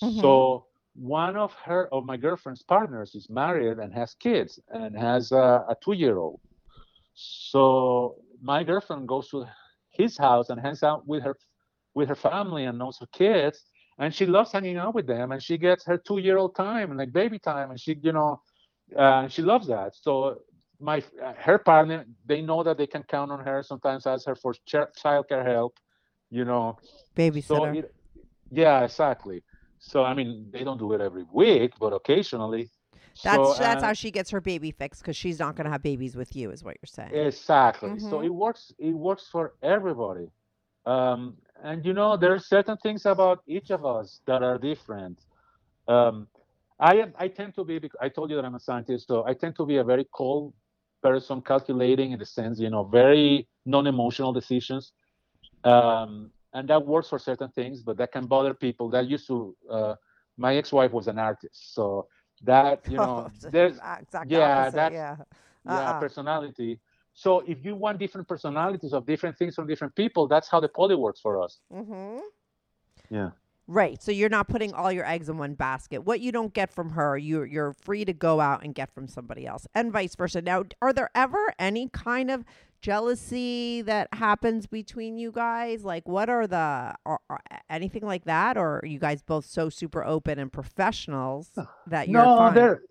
Mhm. So one of her of my girlfriend's partners is married and has kids and has a, a two-year-old. So my girlfriend goes to his house and hangs out with her with her family and knows her kids and she loves hanging out with them and she gets her two year old time and like baby time and she you know uh, she loves that so my her partner, they know that they can count on her. Sometimes ask her for ch- childcare help. You know, Babysitter. so it, yeah, exactly. So I mean, they don't do it every week, but occasionally. that's so, that's uh, how she gets her baby fix because she's not going to have babies with you, is what you're saying. Exactly. So Mhm. it works. It works for everybody. Um, and you know, there are certain things about each of us that are different. Um, I am. I tend to be. I told you that I'm a scientist, so I tend to be a very cold person, calculating in the sense, you know, very non-emotional decisions. Um, and that works for certain things, but that can bother people. That used to. Uh, my ex-wife was an artist, so that you know, *laughs* It's there's exact yeah, opposite, that's- yeah. yeah Uh-uh. personality so if you want different personalities of different things from different people that's how the poly works for us Mm-hmm. yeah Right. So you're not putting all your eggs in one basket. What you don't get from her, you you're free to go out and get from somebody else, and vice versa. Now, are there ever any kind of jealousy that happens between you guys? Like, what are the or, or anything like that, or are you guys both so super open and professionals that you're no fine? there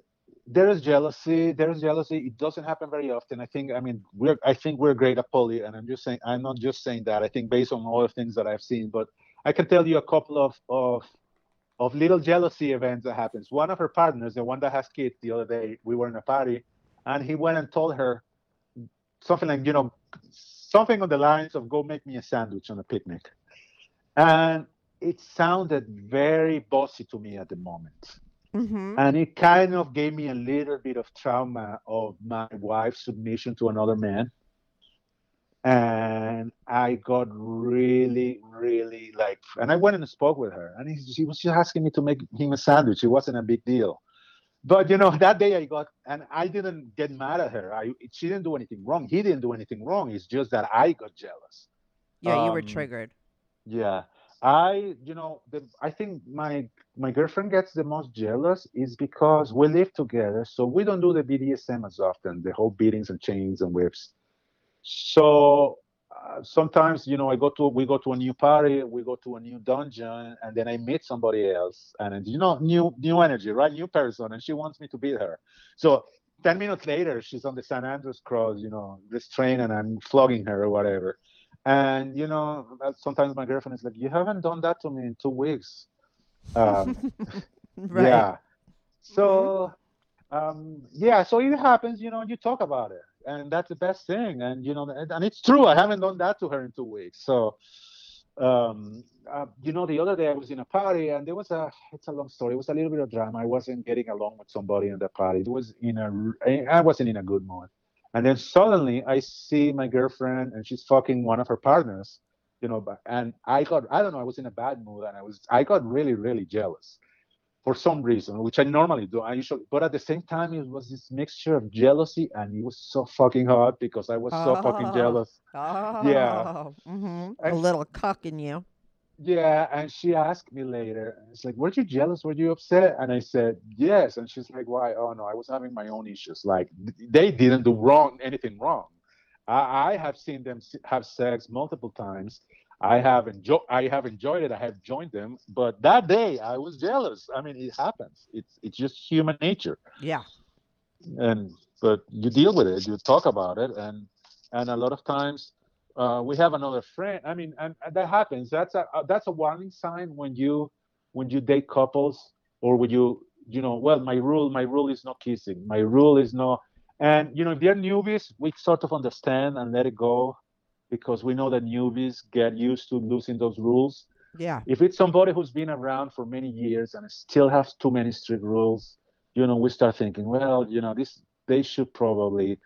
there is jealousy there is jealousy it doesn't happen very often i think i mean we're i think we're great at poly and i'm just saying i'm not just saying that i think based on all the things that i've seen but i can tell you a couple of of of little jealousy events that happens. One of her partners the one that has kids the other day we were in a party and he went and told her something like you know something on the lines of go make me a sandwich on a picnic. And it sounded very bossy to me at the moment. Mm-hmm. and it kind of gave me a little bit of trauma of my wife's submission to another man and i got really really like and i went and spoke with her and he, she was just asking me to make him a sandwich. It wasn't a big deal. But you know *laughs* that day i got and i didn't get mad at her. I she didn't do anything wrong. He didn't do anything wrong. It's just that i got jealous. Yeah, you were um, triggered. yeah. I you know the, i think my my girlfriend gets the most jealous is because we live together so we don't do the bdsm as often the whole beatings and chains and whips so uh, sometimes you know i go to we go to a new party we go to a new dungeon and then i meet somebody else and you know new new energy right new person and she wants me to beat her so 10 minutes later she's on the san andreas cross you know this train and i'm flogging her or whatever and you know, uh, sometimes my girlfriend is like, "You haven't done that to me in two weeks." Um, *laughs* right. Yeah. So, um, yeah. So it happens. You know, you talk about it, and that's the best thing. And you know, and, it's true. I haven't done that to her in two weeks. So, um, uh, you know, the other day I was in a party, and there was a. It's a long story. It was a little bit of drama. I wasn't getting along with somebody in the party. It was in a. I wasn't in a good mood. And then suddenly I see my girlfriend and she's fucking one of her partners, you know, and I got, I don't know, I was in a bad mood and I was, I got really, really jealous for some reason, which I normally do. I usually, but at the same time, it was this mixture of jealousy and it was so fucking hot because I was so fucking Oh. jealous. Oh. hmm A I- little cuck in you. Yeah, and she asked me later, and it's like, "Were you jealous? Were you upset?" And I said, "Yes." And she's like, "Why?" Oh no, I was having my own issues. Like they didn't do wrong anything wrong. I, I have seen them have sex multiple times. I have enjoyed. I have enjoyed it. I have joined them, but that day I was jealous. I mean, it happens. It's it's just human nature Yeah. and but you deal with it you talk about it and and a lot of times uh, we have another friend i mean and, and that happens that's a uh, that's a warning sign when you when you date couples or when you you know well my rule my rule is not kissing my rule is no and you know if they're newbies we sort of understand and let it go because we know that newbies get used to losing those rules Yeah. if it's somebody who's been around for many years and still has too many strict rules, you know, we start thinking, well, you know, this they should probably.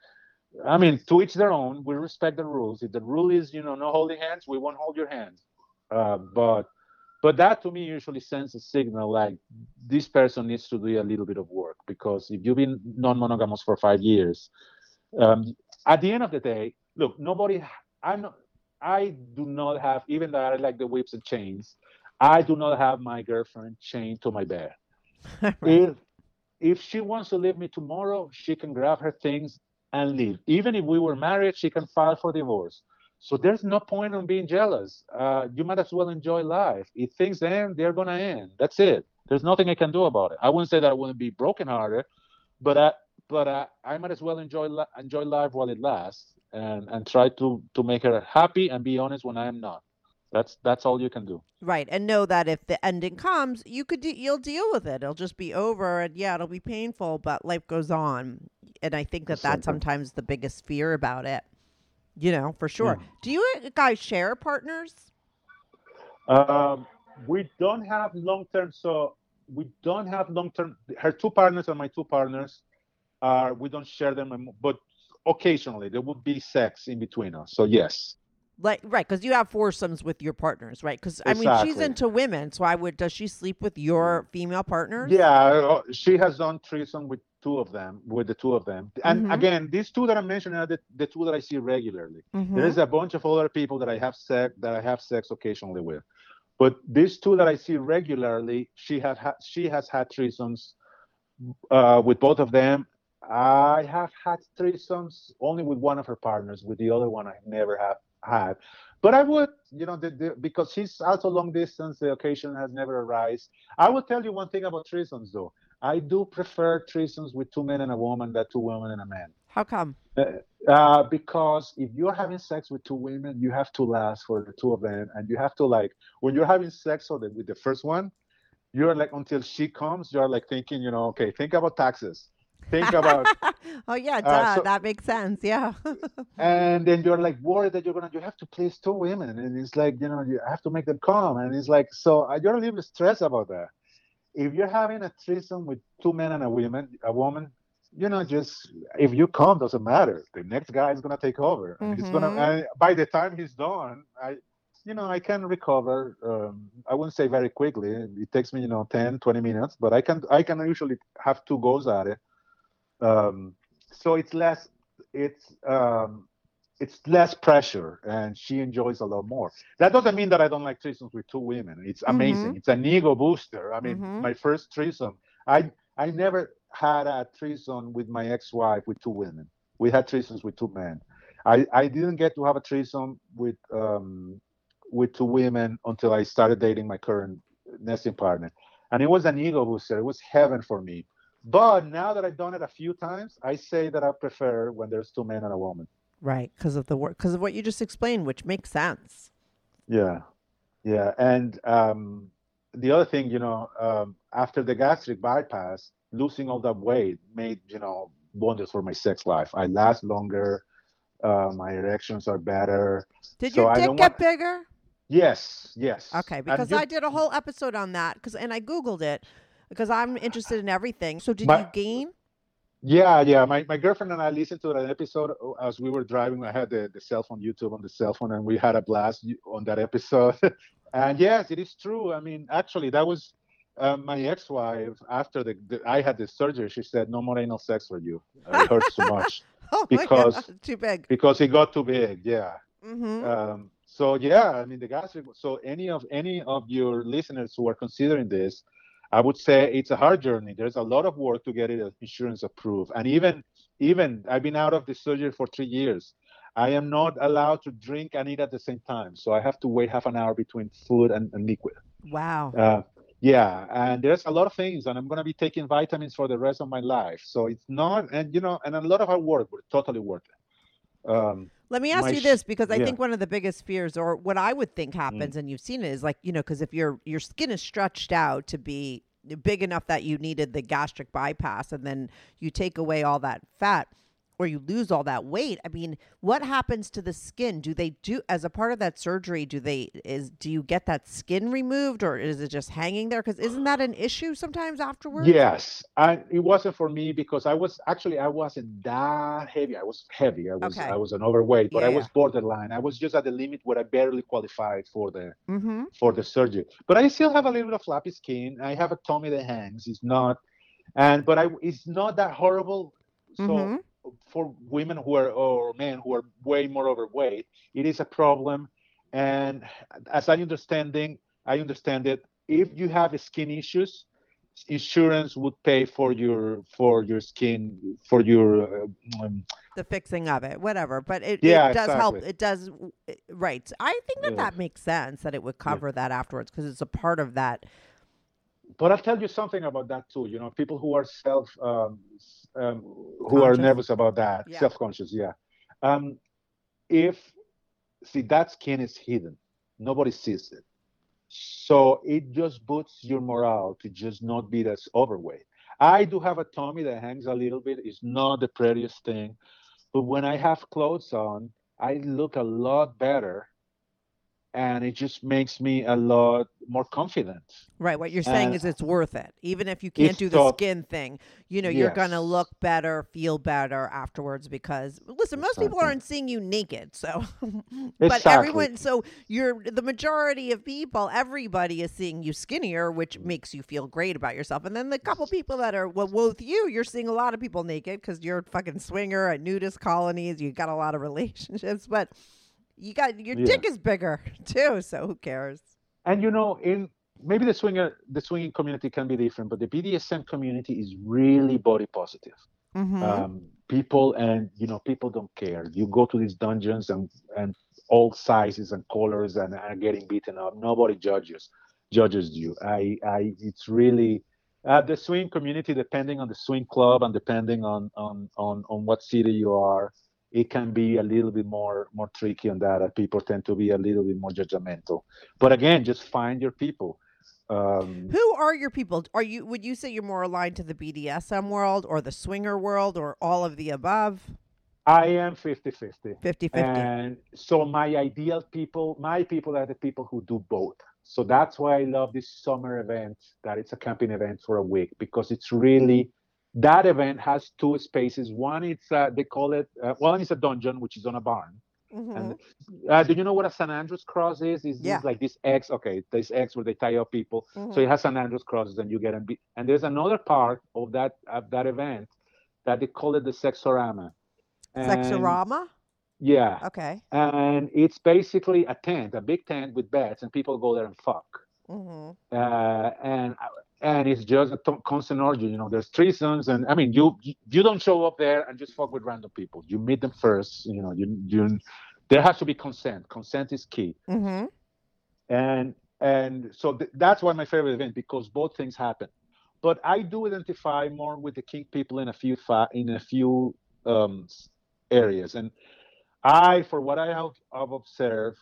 I mean, to each their own. We respect the rules. If the rule is, you know, no holding hands, we won't hold your hands. Uh, but, but that to me usually sends a signal like this person needs to do a little bit of work because if you've been non-monogamous for five years, um, at the end of the day, look, nobody. Not. I do not have, even though I like the whips and chains, I do not have my girlfriend chained to my bed. *laughs* right. If if she wants to leave me tomorrow, she can grab her things and leave. Even if we were married, she can file for divorce. So there's no point in being jealous. Uh, you might as well enjoy life. If things end, they're gonna end. That's it. There's nothing I can do about it. I wouldn't say that I wouldn't be brokenhearted, but I, but I, I might as well enjoy li- enjoy life while it lasts, and and try to to make her happy and be honest when I am not. That's that's all you can do. Right, and know that if the ending comes, you could de- you'll deal with it. It'll just be over, and yeah, it'll be painful, but life goes on. And I think that that's Simple. sometimes the biggest fear about it. You know, for sure. Do you guys share partners? Um, we don't have long term, so we don't have long term. Her two partners and my two partners are we don't share them, but occasionally there would be sex in between us. So yes, Like right, because you have foursomes with your partners, right? Because I mean, she's into women, so I would. Does she sleep with your female partners? yeah, uh, she has done threesome with two of them, with the two of them. And Mhm. again, these two that I'm mentioning are the, the two that I see regularly. Mhm. There is a bunch of other people that I have sex that I have sex occasionally with, but these two that I see regularly, she has ha- she has had threesomes uh, with both of them. I have had threesomes only with one of her partners. With the other one, I never have had. But I would, you know, the, the, because he's also long distance, the occasion has never arisen. I will tell you one thing about threesomes, though. I do prefer threesomes with two men and a woman than two women and a man. How come? Uh, because if you're having sex with two women, you have to last for the two of them, and you have to like when you're having sex with the, with the first one, you're like until she comes, you're like thinking, you know, okay, think about taxes, think about, *laughs* oh yeah, duh, Uh, so- that makes sense. Yeah. *laughs* and then you're like worried that you're gonna you have to please two women, and it's like you know you have to make them come, and it's like so uh, you're a little stressed about that. If you're having a threesome with two men and a woman, a woman, you know, just if you come, doesn't matter. The next guy is gonna take over. and He's gonna. Mhm. And by the time he's done, I, you know, I can recover. Um, I wouldn't say very quickly. It takes me, you know, 10, 20 minutes, but I can. I can usually have two goes at it. Um, so it's less. It's um, it's less pressure, and she enjoys a lot more. That doesn't mean that I don't like threesomes with two women. It's amazing. It's an ego booster. I mean, Mhm. my first threesome, I I never had a threesome with my ex-wife with two women. We had threesomes with two men. I, I didn't get to have a threesome with um, with two women until I started dating my current nesting partner, and it was an ego booster. It was heaven for me. But now that I've done it a few times, I say that I prefer when there's two men and a woman. right, because of the work, because of what you just explained, which makes sense. Yeah, yeah, and um, the other thing, you know, um, after the gastric bypass, losing all that weight made you know wonders for my sex life. I last longer. Uh, my erections are better. Did So your dick get want- bigger? Yes, yes. Okay, because you- I did a whole episode on that, because and I googled it, because I'm interested in everything. So did My- you gain? Yeah, yeah. My, my girlfriend and I listened to that episode uh, as we were driving. I had the, the cell phone YouTube on the cell phone, and we had a blast on that episode. *laughs* and yes, it is true. I mean, actually, that was uh, my ex-wife. After the, the I had the surgery, she said, "No more anal sex for you. Uh, It hurts too much *laughs* Oh Because- god, too big. because it got too big." Yeah. hmm Um, so yeah, I mean the gastric. So any of any of your listeners who are considering this, I would say it's a hard journey. There's a lot of work to get it insurance approved, and even even I've been out of the surgery for three years. I am not allowed to drink and eat at the same time, so I have to wait half an hour between food and, and liquid. Wow. Uh, yeah, and there's a lot of things, and I'm gonna be taking vitamins for the rest of my life. So it's not, and you know, and a lot of hard work, but totally worth it. Um, Let me ask you sh- this because I yeah. Mm. think one of the biggest fears, or what I would think happens, and you've seen it, is like you know, because if your your skin is stretched out to be big enough that you needed the gastric bypass, and then you take away all that fat, or you lose all that weight. I mean, what happens to the skin? Do they do as a part of that surgery? Do they is do you get that skin removed, or is it just hanging there? Because isn't that an issue sometimes afterwards? Yes, I, it wasn't for me because I was actually I wasn't that heavy. I was heavy. I was Okay. I was an overweight, but Yeah, I was yeah. borderline. I was just at the limit where I barely qualified for the Mm-hmm. for the surgery. But I still have a little bit of flappy skin. I have a tummy that hangs. It's not, and but I it's not that horrible. So Mhm. For women who are or men who are way more overweight, it is a problem. And as I understanding, I understand it. If you have skin issues, insurance would pay for your for your skin for your uh, um, the fixing of it, whatever. But it, Yeah, it does help. It does, right. I think that Yeah. that makes sense that it would cover that afterwards because it's a part of that. but I'll tell you something about that too. You know, people who are self um, um, who are nervous about that, Yeah. self-conscious, yeah. Um, if see that skin is hidden, nobody sees it, so it just boosts your morale to just not be as overweight. I do have a tummy that hangs a little bit. It's not the prettiest thing, but when I have clothes on, I look a lot better, and it just makes me a lot more confident. Right. What you're saying And is it's worth it. Even if you can't do the skin thing, you know, you're going to look better, feel better afterwards because listen, most people aren't seeing you naked. So *laughs* but Exactly. everyone so you're the majority of people, everybody is seeing you skinnier, which makes you feel great about yourself. And then the couple people that are well with you, you're seeing a lot of people naked cuz you're a fucking swinger at nudist colonies, you got a lot of *laughs* relationships, but you got your Yeah. dick is bigger *laughs* too, so who cares? and you know in maybe the swinger the swinging community can be different but the bdsm community is really body positive Mhm. um, people and you know people don't care you go to these dungeons and and all sizes and colors and are getting beaten up nobody judges judges you i i it's really uh, the swing community depending on the swing club and depending on on on, on what city you are it can be a little bit more more tricky on that people tend to be a little bit more judgmental but again just find your people um, Who are your people? Are you would you say you're more aligned to the BDSM world or the swinger world or all of the above? i am 50 50 50-50. And so my ideal people, my people are the people who do both. So that's why I love this summer event that it's a camping event for a week because it's really that event has two spaces. One it's uh, they call it uh, one is a dungeon which is on a barn. Mhm. And uh, do you know what a San Andrews cross is? Is Yeah. like this X? Okay, this X where they tie up people. So Mhm. it has San Andrews crosses, and you get them. Be- and there's another part of that of that event that they call it the Sexorama. And- Sexorama? Yeah Okay. and it's basically a tent, a big tent with beds, and people go there and fuck. hmm Uh, and and it's just a t- constant orgy. You know, there's threesomes, and I mean, you you don't show up there and just fuck with random people. You meet them first. You know, you you there has to be consent. Consent is key, hmm and and so th- that's why my favorite event because both things happen. But I do identify more with the kink people in a few fa- in a few um, areas, and I, for what I have, have observed,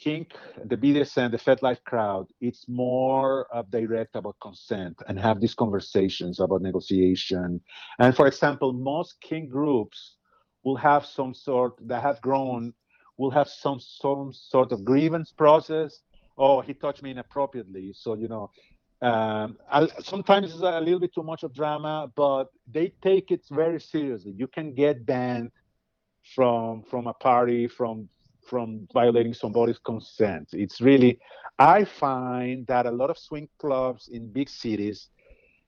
kink, the BDSM, the FetLife crowd, it's more direct about consent and have these conversations about negotiation. And for example, most kink groups will have some sort that have grown, will have some some sort of grievance process. Oh, he touched me inappropriately, so you know. Um, sometimes it's a little bit too much of drama, but they take it very seriously. You can get banned from from a party from from violating somebody's consent. It's really i find that a lot of swing clubs in big cities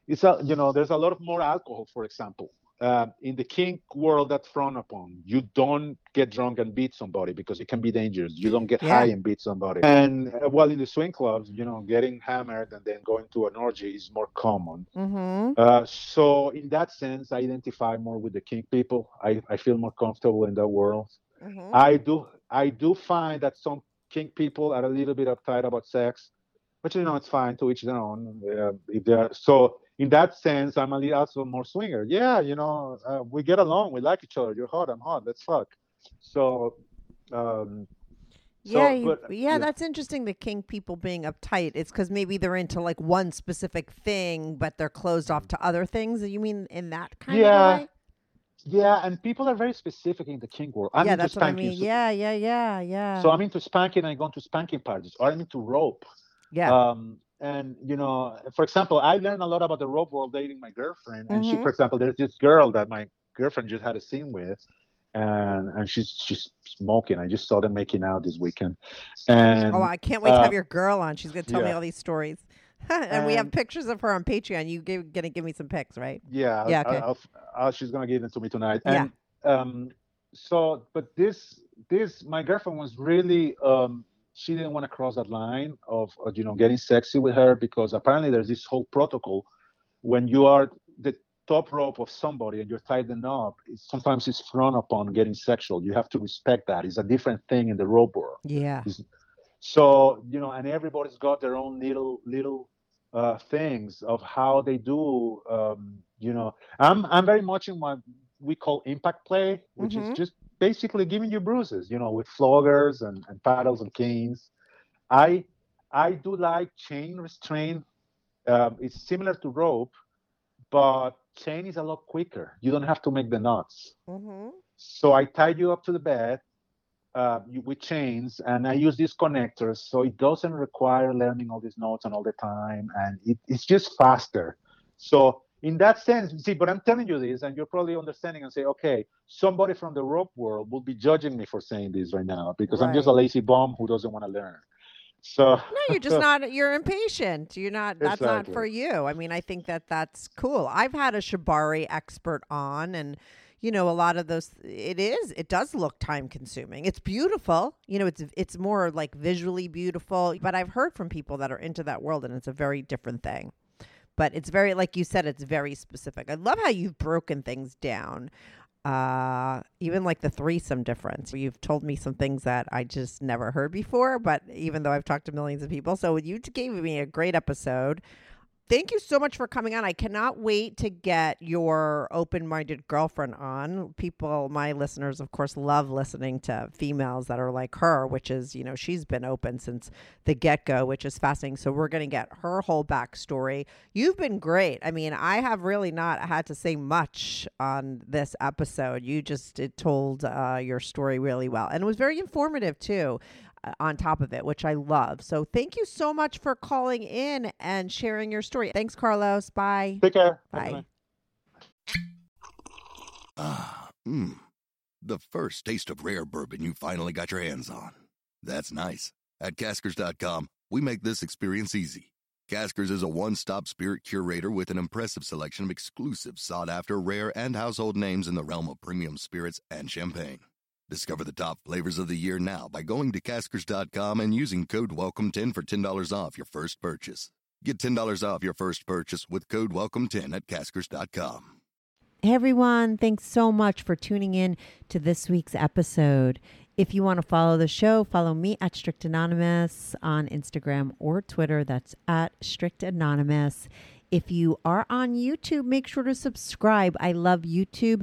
it's a you know there's a lot of more alcohol for example. Uh, in the kink world that's frowned upon you don't get drunk and beat somebody because it can be dangerous. You don't get Yeah. high and beat somebody. And uh, while in the swing clubs you know getting hammered and then going to an orgy is more common. Hmm uh, so in that sense, I identify more with the kink people. I, I feel more comfortable in that world. hmm I do I do find that some kink people are a little bit uptight about sex, but you know it's fine to each their own. Uh, if they're so in that sense, I'm a little also more swinger. Yeah, you know uh, we get along, we like each other. You're hot, I'm hot. Let's fuck. So. Um, so, yeah, you- but- yeah, that's interesting. The kink people being uptight. It's because maybe they're into like one specific thing, but they're closed off to other things. You mean in that kind Yeah, of way? Yeah, and people are very specific in the kink world. I'm yeah, into that's what I mean. so- Yeah, yeah, yeah, yeah. So I'm into spanking. And I go to spanking parties, or I'm into rope. yeah. Um, and you know, for example, I learned a lot about the rope world dating my girlfriend. And she, Mhm. for example, there's this girl that my girlfriend just had a scene with, and and she's she's smoking. I just saw them making out this weekend. And oh, I can't wait to uh, have your girl on. She's gonna tell me all these stories. *laughs* and we have pictures of her on Patreon. You give, gonna give me some pics, right? yeah, Yeah, okay. I'll, I'll, she's gonna give them to me tonight. Yeah. Um, so, but this this my girlfriend was really um, she didn't want to cross that line of, of you know getting sexy with her because apparently there's this whole protocol when you are the top rope of somebody and you're tightened up. It's, sometimes it's frowned upon getting sexual. You have to respect that. It's a different thing in the rope world. Yeah. So you know, and everybody's got their own little little uh, things of how they do, um, You know, I'm I'm very much in what we call impact play, which Mhm. is just basically giving you bruises. You know, with floggers and, and paddles and canes. I I do like chain restraint. Um, it's similar to rope, but chain is a lot quicker. You don't have to make the knots. Mm-hmm. So I tied you up to the bed uh, you- with chains, and I use these connectors, so it doesn't require learning all these notes and all the time, and it, it's just faster. So in that sense, see, but I'm telling you this, and you're probably understanding and say, okay, somebody from the rope world will be judging me for saying this right now because I'm just a lazy bum who doesn't want to learn. So No, you're just *laughs* not. You're impatient. You're not. That's not for you. I mean, I think that that's cool. I've had a shibari expert on, and you know, a lot of those. It is. It does look time consuming. It's beautiful. You know, it's it's more like visually beautiful. But I've heard from people that are into that world, and it's a very different thing. But it's very, like you said, it's very specific. I love how you've broken things down. Uh, even like the threesome difference. You've told me some things that I just never heard before, but even though I've talked to millions of people, so you gave me a great episode. Thank you so much for coming on. I cannot wait to get your open minded girlfriend on. People, my listeners, of course, love listening to females that are like her, which is, you know, she's been open since the get go, which is fascinating. So we're going to get her whole backstory. You've been great. I mean, I have really not had to say much on this episode. You just it told uh, your story really well. And it was very informative, too on top of it, which I love. So thank you so much for calling in and sharing your story. Thanks, Carlos. Bye. take care. Bye. Ah, mmm. The first taste of rare bourbon you finally got your hands on. That's nice. At Caskers.com, we make this experience easy. Caskers is a one stop spirit curator with an impressive selection of exclusive, sought after, rare, and household names in the realm of premium spirits and champagne. Discover the top flavors of the year now by going to Caskers.com and using code WELCOME10 for $10 off your first purchase. Get $10 off your first purchase with code WELCOME10 at Caskers.com. Hey everyone, thanks so much for tuning in to this week's episode. If you want to follow the show, follow me at Strict Anonymous on Instagram or Twitter. That's at Strict Anonymous. If you are on YouTube, make sure to subscribe. I love YouTube